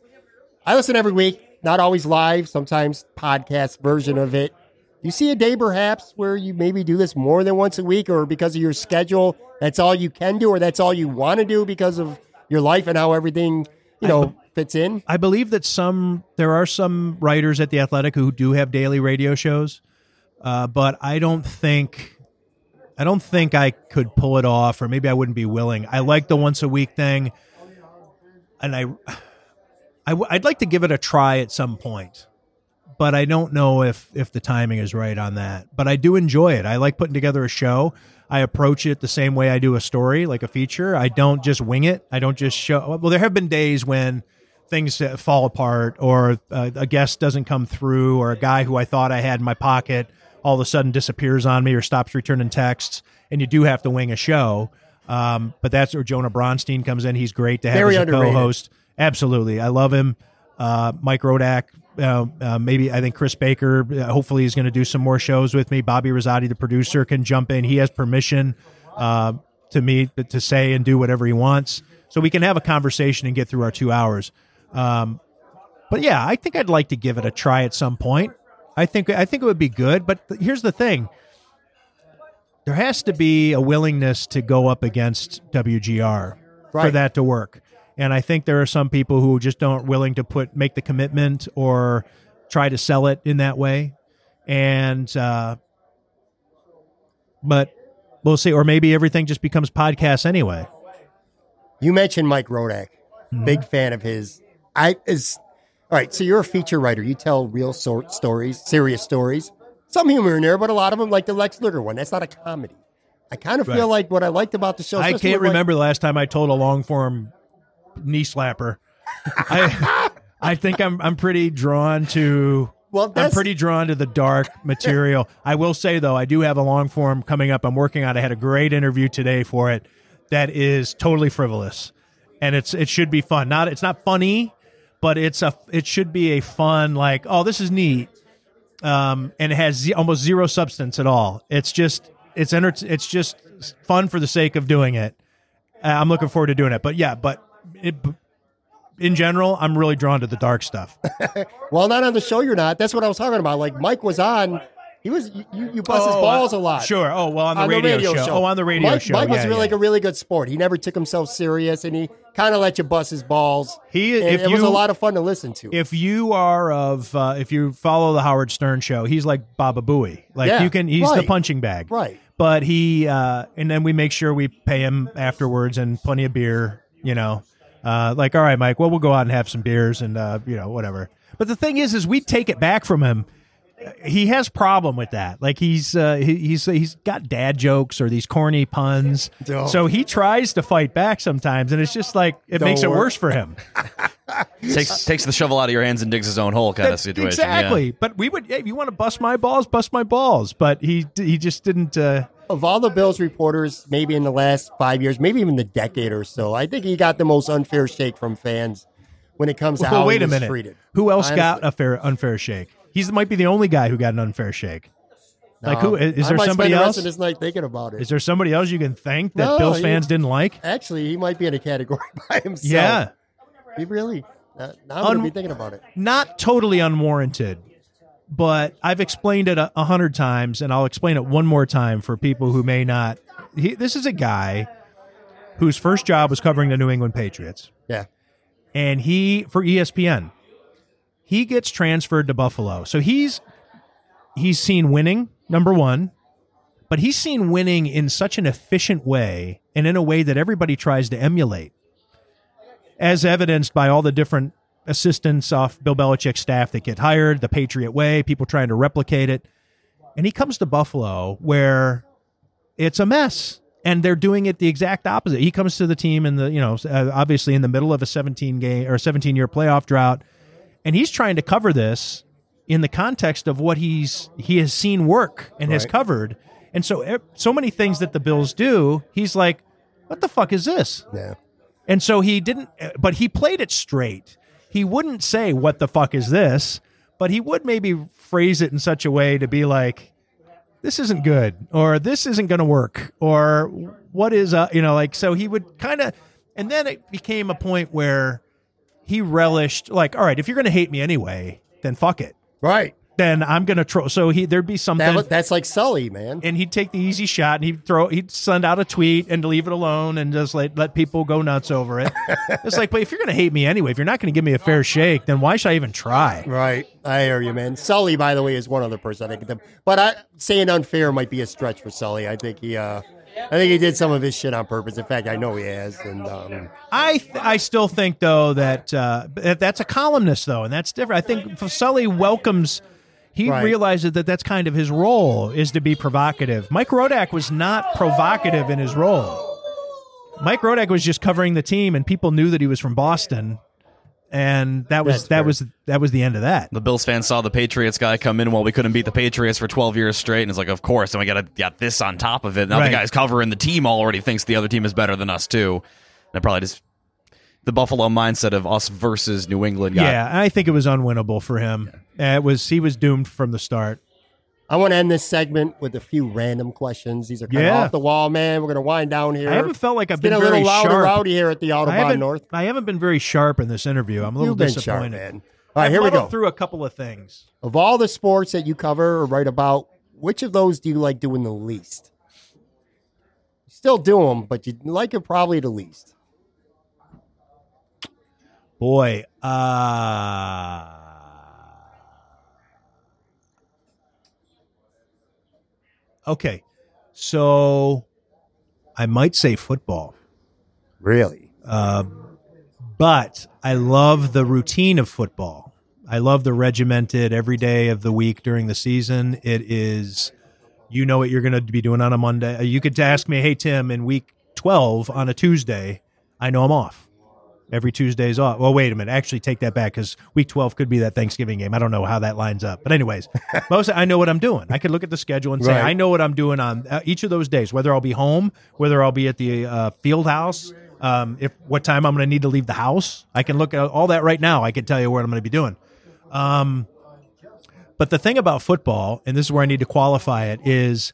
I listen every week. Not always live. Sometimes podcast version of it. You see a day perhaps where you maybe do this more than once a week, or because of your schedule, that's all you can do, or that's all you want to do because of your life and how everything you know fits in. I believe that some there are some writers at the Athletic who do have daily radio shows, uh, but I don't think I don't think I could pull it off, or maybe I wouldn't be willing. I like the once a week thing, and I, <sighs> I w- I'd like to give it a try at some point, but I don't know if if the timing is right on that. But I do enjoy it. I like putting together a show. I approach it the same way I do a story, like a feature. I don't just wing it. I don't just show. Well, there have been days when things fall apart, or uh, a guest doesn't come through, or a guy who I thought I had in my pocket all of a sudden disappears on me or stops returning texts, and you do have to wing a show. Um, but that's where Jonah Bronstein comes in. He's great to have Very as a underrated. co-host. Absolutely, I love him. Uh, Mike Rodak, uh, uh, maybe I think Chris Baker. Uh, hopefully, he's going to do some more shows with me. Bobby Rosati, the producer, can jump in. He has permission uh, to me to say and do whatever he wants, so we can have a conversation and get through our two hours. Um, but yeah, I think I'd like to give it a try at some point. I think I think it would be good. But th- here's the thing: there has to be a willingness to go up against WGR for that to work. And I think there are some people who just aren't willing to put make the commitment or try to sell it in that way. And uh, but we'll see. Or maybe everything just becomes podcasts anyway. You mentioned Mike Rodak, Mm-hmm. big fan of his. I is all right. So you're a feature writer. You tell real sort stories, serious stories. Some humor in there, but a lot of them, like the Lex Luger one, that's not a comedy. I kind of feel like what I liked about the show. I can't with, like- remember the last time I told a long form knee slapper. I <laughs> I think I'm I'm pretty drawn to Well, I'm pretty drawn to the dark material. <laughs> I will say though, I do have a long form coming up. I'm working on. I had a great interview today for it. That is totally frivolous, and it's it should be fun. Not it's not funny, but it's a it should be a fun like oh this is neat, um, and it has ze- almost zero substance at all. It's just it's enter- it's just fun for the sake of doing it. Uh, I'm looking forward to doing it. But yeah, but it, in general, I'm really drawn to the dark stuff. <laughs> Well, not on the show. You're not. That's what I was talking about. Like Mike was on. He was you. You bust his Oh, balls uh, a lot. Sure. Oh well, on the, radio, show. Oh, on the radio Mike, show. Mike was Yeah, really yeah. like a really good sport. He never took himself serious, and he kind of let you bust his balls. He- And if it was a lot of fun to listen to. if you are of uh, if you follow the Howard Stern show, he's like Baba Booey. Like Yeah, you can he's the punching bag. Right. But he uh and then we make sure we pay him afterwards and plenty of beer, you know. Uh like all right, Mike, well we'll go out and have some beers and uh you know, whatever. But the thing is is we take it back from him. He has problem with that. Like he's uh he, he's he's got dad jokes or these corny puns. Don't. So he tries to fight back sometimes and it's just like it Don't makes it worse for him. <laughs> takes takes the shovel out of your hands and digs his own hole kind of situation. Exactly. But we would, hey, you want to bust my balls, bust my balls. But he he just didn't. Uh, of all the Bills reporters, maybe in the last five years, maybe even the decade or so, I think he got the most unfair shake from fans when it comes to well, how wait he a minute. treated. Who else got a fair unfair shake? He's might be the only guy who got an unfair shake. Like who is, is there somebody spend the else? rest night thinking about it. Is there somebody else you can thank that No, Bills he- fans didn't like? Actually, he might be in a category <laughs> by himself. Yeah, he really. Uh, now I'm gonna Un- be thinking about it. not totally unwarranted, but I've explained it a, a hundred times, and I'll explain it one more time for people who may not. He, this is a guy whose first job was covering the New England Patriots. Yeah. and he for ESPN. He gets transferred to Buffalo. So he's he's seen winning, number 1, but he's seen winning in such an efficient way and in a way that everybody tries to emulate. As evidenced by all the different assistants off Bill Belichick's staff that get hired, the Patriot way, people trying to replicate it. And he comes to Buffalo where it's a mess and they're doing it the exact opposite. He comes to the team in the, you know, obviously in the middle of a 17 game or 17 year playoff drought and he's trying to cover this in the context of what he's he has seen work and has covered. And so so many things that the Bills do, he's like, what the fuck is this? Yeah. And so he didn't, but he played it straight. He wouldn't say, What the fuck is this? But he would maybe phrase it in such a way to be like, This isn't good, or this isn't going to work, or what is, uh, you know, like, so he would kind of, and then it became a point where he relished, like, All right, if you're going to hate me anyway, then fuck it. Right. Then I'm going to troll. So he, there'd be something That, that's like Sully, man. and he'd take the easy shot and he'd throw he'd send out a tweet and leave it alone and just let let people go nuts over it. <laughs> it's like, but if you're gonna hate me anyway, if you're not gonna give me a fair shake, then why should I even try? Right. I hear you, man. Sully, by the way, is one other person I think. The, but I saying unfair might be a stretch for Sully. I think he, uh, I think he did some of his shit on purpose. In fact, I know he has. And um, I th- I still think though that uh, that's a columnist though, and that's different. I think Sully welcomes. He Right. realizes that that's kind of his role is to be provocative. Mike Rodak was not provocative in his role. Mike Rodak was just covering the team, and people knew that he was from Boston, and that was That's that fair. was that was the end of that. The Bills fans saw the Patriots guy come in while we couldn't beat the Patriots for 12 years straight, and it's like, of course, and we got got this on top of it. Now Right. the guy's covering the team already thinks the other team is better than us too. And it probably just the Buffalo mindset of us versus New England. Got, Yeah, I think it was unwinnable for him. Uh, It was he was doomed from the start. I want to end this segment with a few random questions. These are kind Yeah. of off the wall, man. We're going to wind down here. I haven't felt like I've It's been getting a little louder, sharp. rowdy here at the I Autobahn haven't, North. I haven't been very sharp in this interview. I'm a little You've been sharp, disappointed. man. All right, I've here we go. through a couple of things. Of all the sports that you cover or write about, which of those do you like doing the least? You still do them, but you like it probably the least. Boy, uh Okay. So I might say football. Really? but I love the routine of football. I love the regimented every day of the week during the season. It is, you know what you're going to be doing on a Monday. Uh, You could ask me, hey, Tim, in week 12 on a Tuesday, I know I'm off. Every Tuesday's off. Well, wait a minute. Actually, take that back because week 12 could be that Thanksgiving game. I don't know how that lines up. But, anyways, <laughs> most I know what I'm doing. I could look at the schedule and say, Right. I know what I'm doing on uh, each of those days, whether I'll be home, whether I'll be at the uh, field house, um, if what time I'm going to need to leave the house. I can look at all that right now. I can tell you what I'm going to be doing. Um, but the thing about football, and this is where I need to qualify it, is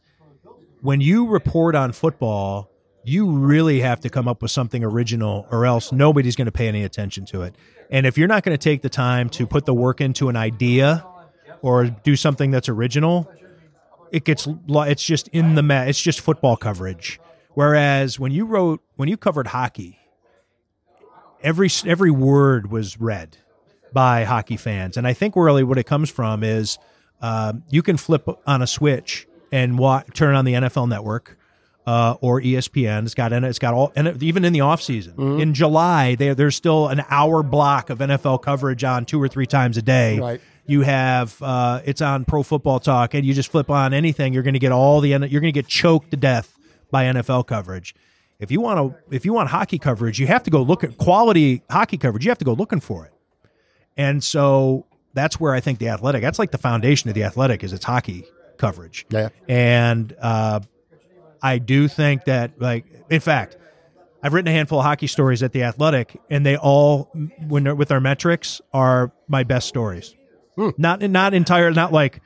when you report on football, you really have to come up with something original, or else nobody's going to pay any attention to it. And if you're not going to take the time to put the work into an idea or do something that's original, it gets it's just in the ma- it's just football coverage. Whereas when you wrote when you covered hockey, every every word was read by hockey fans, and I think really what it comes from is um, you can flip on a switch and wa- turn on the NFL Network. Uh, or ESPN. It's got it's got all and even in the off season in July, there there's still an hour block of NFL coverage on two or three times a day. Right. You have uh, it's on Pro Football Talk, and you just flip on anything, you're going to get all the you're going to get choked to death by NFL coverage. If you want to if you want hockey coverage, you have to go look at quality hockey coverage. You have to go looking for it, and so that's where I think the athletic. That's like the foundation of the athletic is its hockey coverage. Yeah. and uh, I do think that like in fact. I've written a handful of hockey stories at the Athletic, and they all, when they're with our metrics, are my best stories. Hmm. Not not entire, not like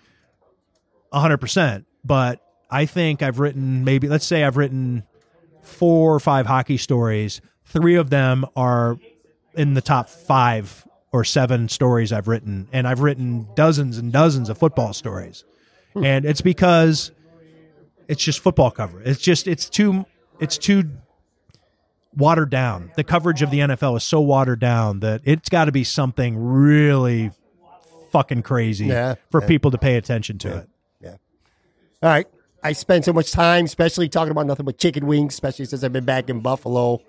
hundred percent, but I think I've written maybe let's say I've written four or five hockey stories. Three of them are in the top five or seven stories I've written, and I've written dozens and dozens of football stories, hmm. and it's because it's just football cover. It's just it's too it's too watered down. The coverage of the NFL is so watered down that it's got to be something really fucking crazy Yeah, for yeah. people to pay attention to it. Yeah. All right. I spend so much time, especially talking about nothing but chicken wings, especially since I've been back in Buffalo.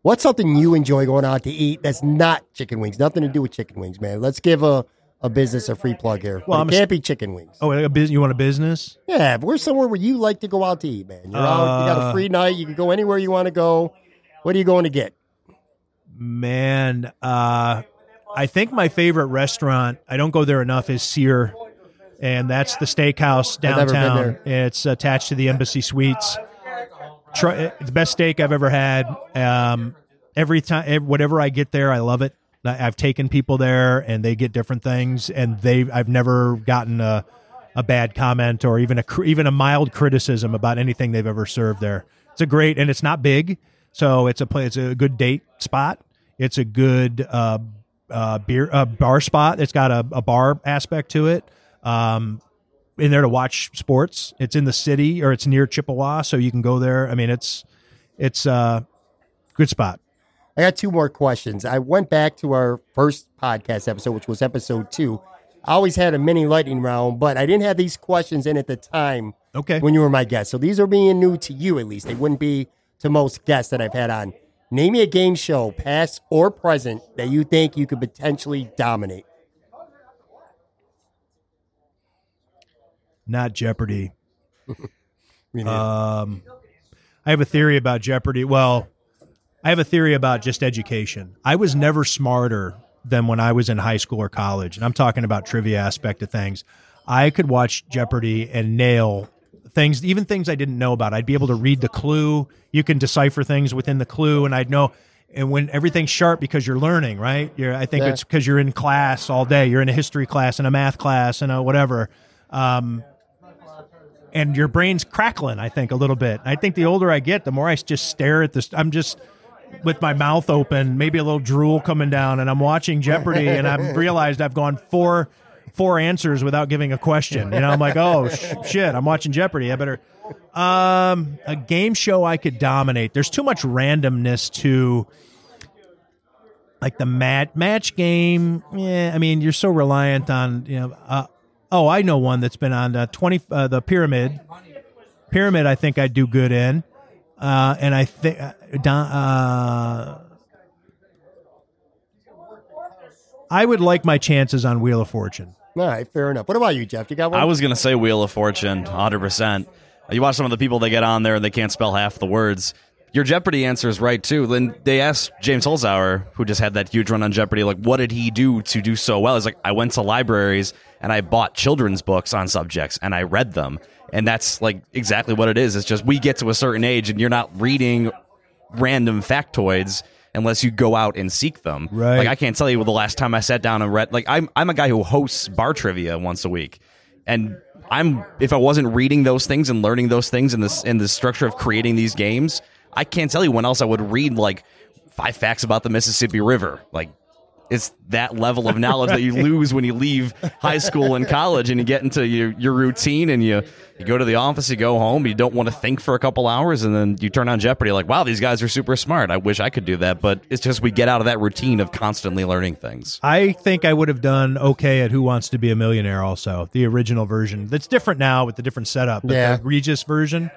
What's something you enjoy going out to eat that's not chicken wings? Nothing to do with chicken wings, man. Let's give a, a business a free plug here. Well, it can't be chicken wings. Oh, a business? you want a business? Yeah, if we're somewhere where you like to go out to eat, man. You're out, you got a Uh, free night. You can go anywhere you want to go. What are you going to get? Man, uh, I think my favorite restaurant, I don't go there enough, is Sear. And that's the steakhouse I've never been downtown. It's attached to the Embassy Suites. Try, it's the best steak I've ever had. Um, every time, whatever I get there, I love it. I've taken people there, and they get different things, and they I've never gotten a a bad comment or even a even a mild criticism about anything they've ever served there. It's a great, and it's not big, so it's a play. It's a good date spot. It's a good uh, uh, beer uh, bar spot. It's got a, a bar aspect to it. Um, in there to watch sports. It's in the city or it's near Chippewa, so you can go there. I mean, it's it's a good spot. I got two more questions. I went back to our first podcast episode, which was episode two. I always had a mini lightning round, but I didn't have these questions in at the time Okay. when you were my guest. So these are being new to you, at least. They wouldn't be to most guests that I've had on. Name me a game show, past or present, that you think you could potentially dominate. Not Jeopardy. <laughs> Um, I have a theory about Jeopardy. Well, I have a theory about just education. I was never smarter than when I was in high school or college, and I'm talking about trivia aspect of things. I could watch Jeopardy and nail things, even things I didn't know about. I'd be able to read the clue. You can decipher things within the clue, and I'd know. And when everything's sharp because you're learning, right? You're, I think Yeah. it's because you're in class all day. You're in a history class and a math class and a whatever. Um, and your brain's crackling. I think a little bit. I think the older I get, the more I just stare at this. I'm just with my mouth open, maybe a little drool coming down, and I'm watching Jeopardy, and I've <laughs> realized I've gone four four answers without giving a question. You know, I'm like, oh sh- shit, I'm watching Jeopardy. I better. Um, a game show I could dominate. There's too much randomness to. Like the mat match game, yeah. I mean, you're so reliant on you know. Uh, oh, I know one that's been on uh, twenty uh, the pyramid. Pyramid, I think I'd do good in, uh, and I think uh, Don, uh, I would like my chances on Wheel of Fortune. all right, fair enough. What about you, Jeff? You got one? I was gonna say Wheel of Fortune, hundred percent. You watch some of the people that get on there and they can't spell half the words. Your Jeopardy answer is right too. Then they asked James Holzhauer, who just had that huge run on Jeopardy, like what did he do to do so well? He's like, I went to libraries and I bought children's books on subjects and I read them. And that's like exactly what it is. It's just we get to a certain age and you're not reading random factoids unless you go out and seek them. Right. Like I can't tell you the last time I sat down and read like I'm I'm a guy who hosts bar trivia once a week. And I'm if I wasn't reading those things and learning those things in this in the structure of creating these games, I can't tell you when else I would read like five facts about the Mississippi River. Like it's that level of knowledge that you <laughs> lose when you leave high school and college and you get into your, your routine and you, you go to the office, you go home, you don't want to think for a couple hours, and then you turn on Jeopardy like, wow, these guys are super smart. I wish I could do that, but it's just we get out of that routine of constantly learning things. I think I would have done okay at Who Wants to Be a Millionaire, also the original version. That's different now with the different setup. But Yeah. the Regis version,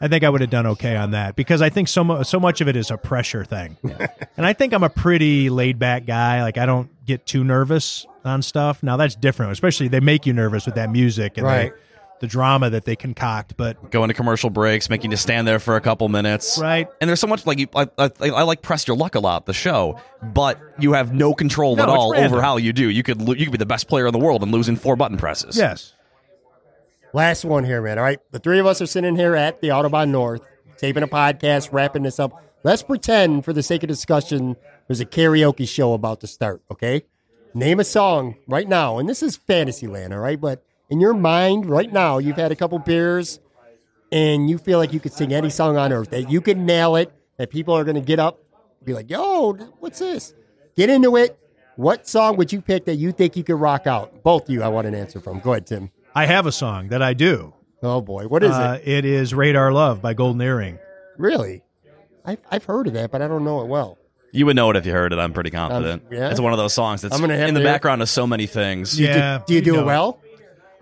I think I would have done okay on that because I think so mu- so much of it is a pressure thing, <laughs> and I think I'm a pretty laid back guy. Like I don't get too nervous on stuff. Now that's different, especially they make you nervous with that music and Right. the, the drama that they concoct. But Going to commercial breaks, making you stand there for a couple minutes. Right. And there's so much like you, I, I, I like press your luck a lot, the show, but you have no control No, at it's all random. over how you do. You could lo- you could be the best player in the world and lose in four button presses. yes, Last one here, man. All right. The three of us are sitting here at the Autobahn North, taping a podcast, wrapping this up. Let's pretend, for the sake of discussion, there's a karaoke show about to start, okay? Name a song right now. And this is Fantasyland, all right? But in your mind right now, you've had a couple beers and you feel like you could sing any song on earth, that you could nail it, that people are going to get up, be like, yo, what's this? Get into it. What song would you pick that you think you could rock out? Both of you, I want an answer from. Go ahead, Tim. I have a song that I do. Oh, boy. What is Uh, it? it is Radar Love by Golden Earring. Really? I've, I've heard of that, but I don't know it well. You would know it if you heard it. I'm pretty confident. yeah? It's one of those songs that's I'm gonna have in the to hear background of so many things. Yeah. Do you do know it well?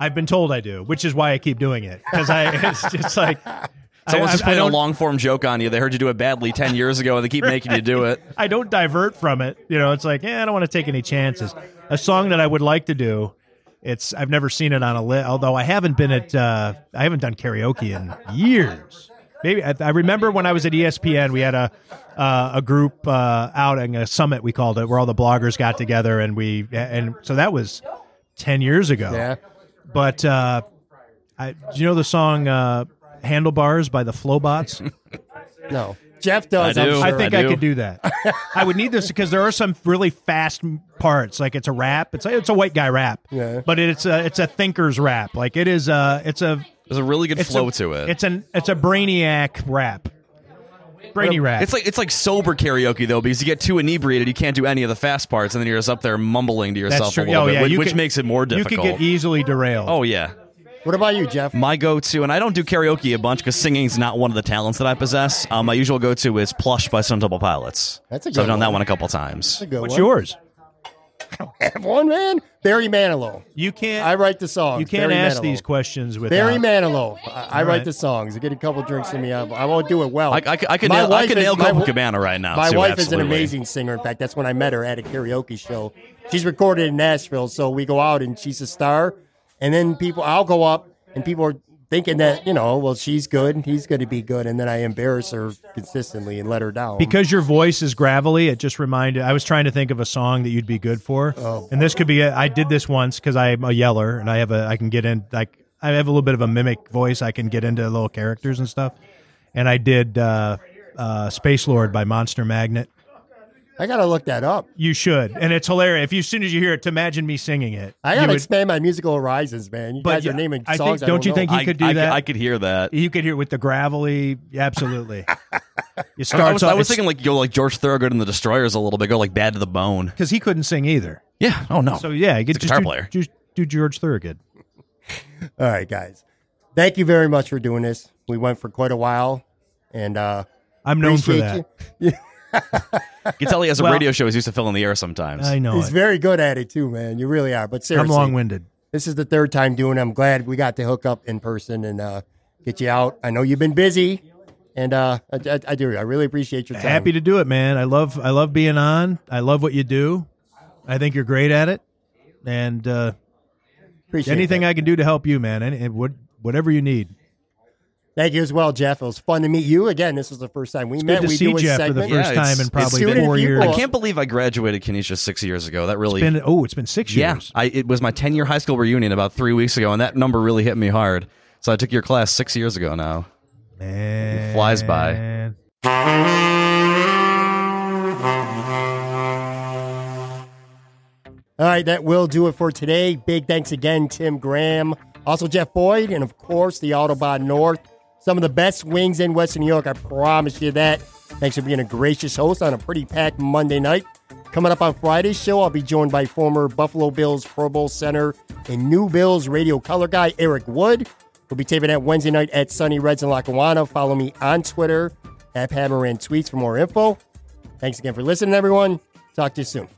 I've been told I do, which is why I keep doing it because I <laughs> it's just like <laughs> Someone's I, just I, I playing a long form joke on you. They heard you do it badly ten years ago, and they keep making you do it. <laughs> I don't divert from it. You know, it's like yeah, I don't want to take any chances. A song that I would like to do. It's I've never seen it on a list, although I haven't been at uh, I haven't done karaoke in years. Maybe I, I remember when I was at ESPN, we had a uh, a group uh, outing, a summit we called it, where all the bloggers got together, and we and so that was ten years ago. Yeah. But uh, I, do you know the song uh, "Handlebars" by the Flobots? <laughs> No. Jeff does. I I'm do. sure. I think I I, do. could do that. <laughs> I would need this because there are some really fast parts. Like it's a rap. It's a, it's a white guy rap. Yeah. But it's a it's a thinker's rap. Like it is a it's a There's a really good flow a, to it. It's an it's a brainiac rap. Brainy rap. It's like it's like sober karaoke though, because you get too inebriated, you can't do any of the fast parts, and then you're just up there mumbling to yourself a little Oh, bit, yeah, which, which could- makes it more difficult. you difficult. could get easily derailed. oh yeah, What about you, Jeff? my go-to, and I don't do karaoke a bunch because singing's not one of the talents that I possess. Um, my usual go-to is "Plush" by Stone Temple Pilots. That's a so I've good done that one. one a couple times. That's a good what's one. yours? <laughs> Have one, man. Barry Manilow. You can't. I write the songs. You can't Barry ask Manilow. these questions without. Barry Manilow. I, I write right. the songs. I get a couple drinks in me. I, I won't do it well. I, I, could- I could My nail, I wife could is- nail my w- Copacabana right now. My too, wife is an absolutely. amazing singer. In fact, that's when I met her at a karaoke show. She's recorded in Nashville, so we go out and she's a star. And then people, I'll go up and people are thinking that you know, well, she's good, and he's going to be good, and then I embarrass her consistently and let her down. because your voice is gravelly, it just reminded. I was trying to think of a song that you'd be good for, Oh. and this could be. A, I did this once because I'm a yeller, and I have a. I can get in like I have a little bit of a mimic voice. I can get into little characters and stuff, and I did uh, uh, Space Lord by Monster Magnet. I got to look that up. You should, and it's hilarious. If you, as soon as you hear it, to imagine me singing it, I got to would- expand my musical horizons, man. You But guys yeah, are naming I songs. think- don't you know. think he I, could do I, that? I could hear that. You could hear it with the gravelly, absolutely. <laughs> You I start. was, I was thinking like go like George Thorogood and the Destroyers a little bit, go like bad to the bone. because he couldn't sing either. Yeah. Oh no. So yeah, you could just guitar do, player. Just do George Thorogood. <laughs> All right, guys. Thank you very much for doing this. We went for quite a while, and uh, I'm known for appreciate that. <laughs> you. you can tell he has a Well- radio show he's used to fill in the air sometimes. I know He's it. very good at it too, man. You really are. But seriously, I'm seriously, long winded. this is the third time doing. it. I'm glad we got to hook up in person and uh, get you out. I know you've been busy, and uh, I, I, I do. I really appreciate your time. Happy to do it, man. I love I love being on. I love what you do. I think you're great at it. And uh, appreciate anything that. I can do to help you, man. Any, what whatever you need. Thank you as well, Jeff. It was fun to meet you again. This was the first time we It's met. good to we see do a Jeff for the first Yeah, time in probably four people. years. I can't believe I graduated Canisius six years ago. That really It's been oh, it's been six Yeah, years. I, it was my 10 year high school reunion about three weeks ago, and that number really hit me hard. So I took your class six years ago now. Man. flies by. All right, that will do it for today. Big thanks again, Tim Graham, also Jeff Boyd, and of course the Autobahn North. Some of the best wings in Western New York, I promise you that. Thanks for being a gracious host on a pretty packed Monday night. Coming up on Friday's show, I'll be joined by former Buffalo Bills Pro Bowl center and New Bills radio color guy Eric Wood. We'll be taping that Wednesday night at Sunny Reds in Lackawanna. Follow me on Twitter at Hammer and Tweets for more info. Thanks again for listening, everyone. Talk to you soon.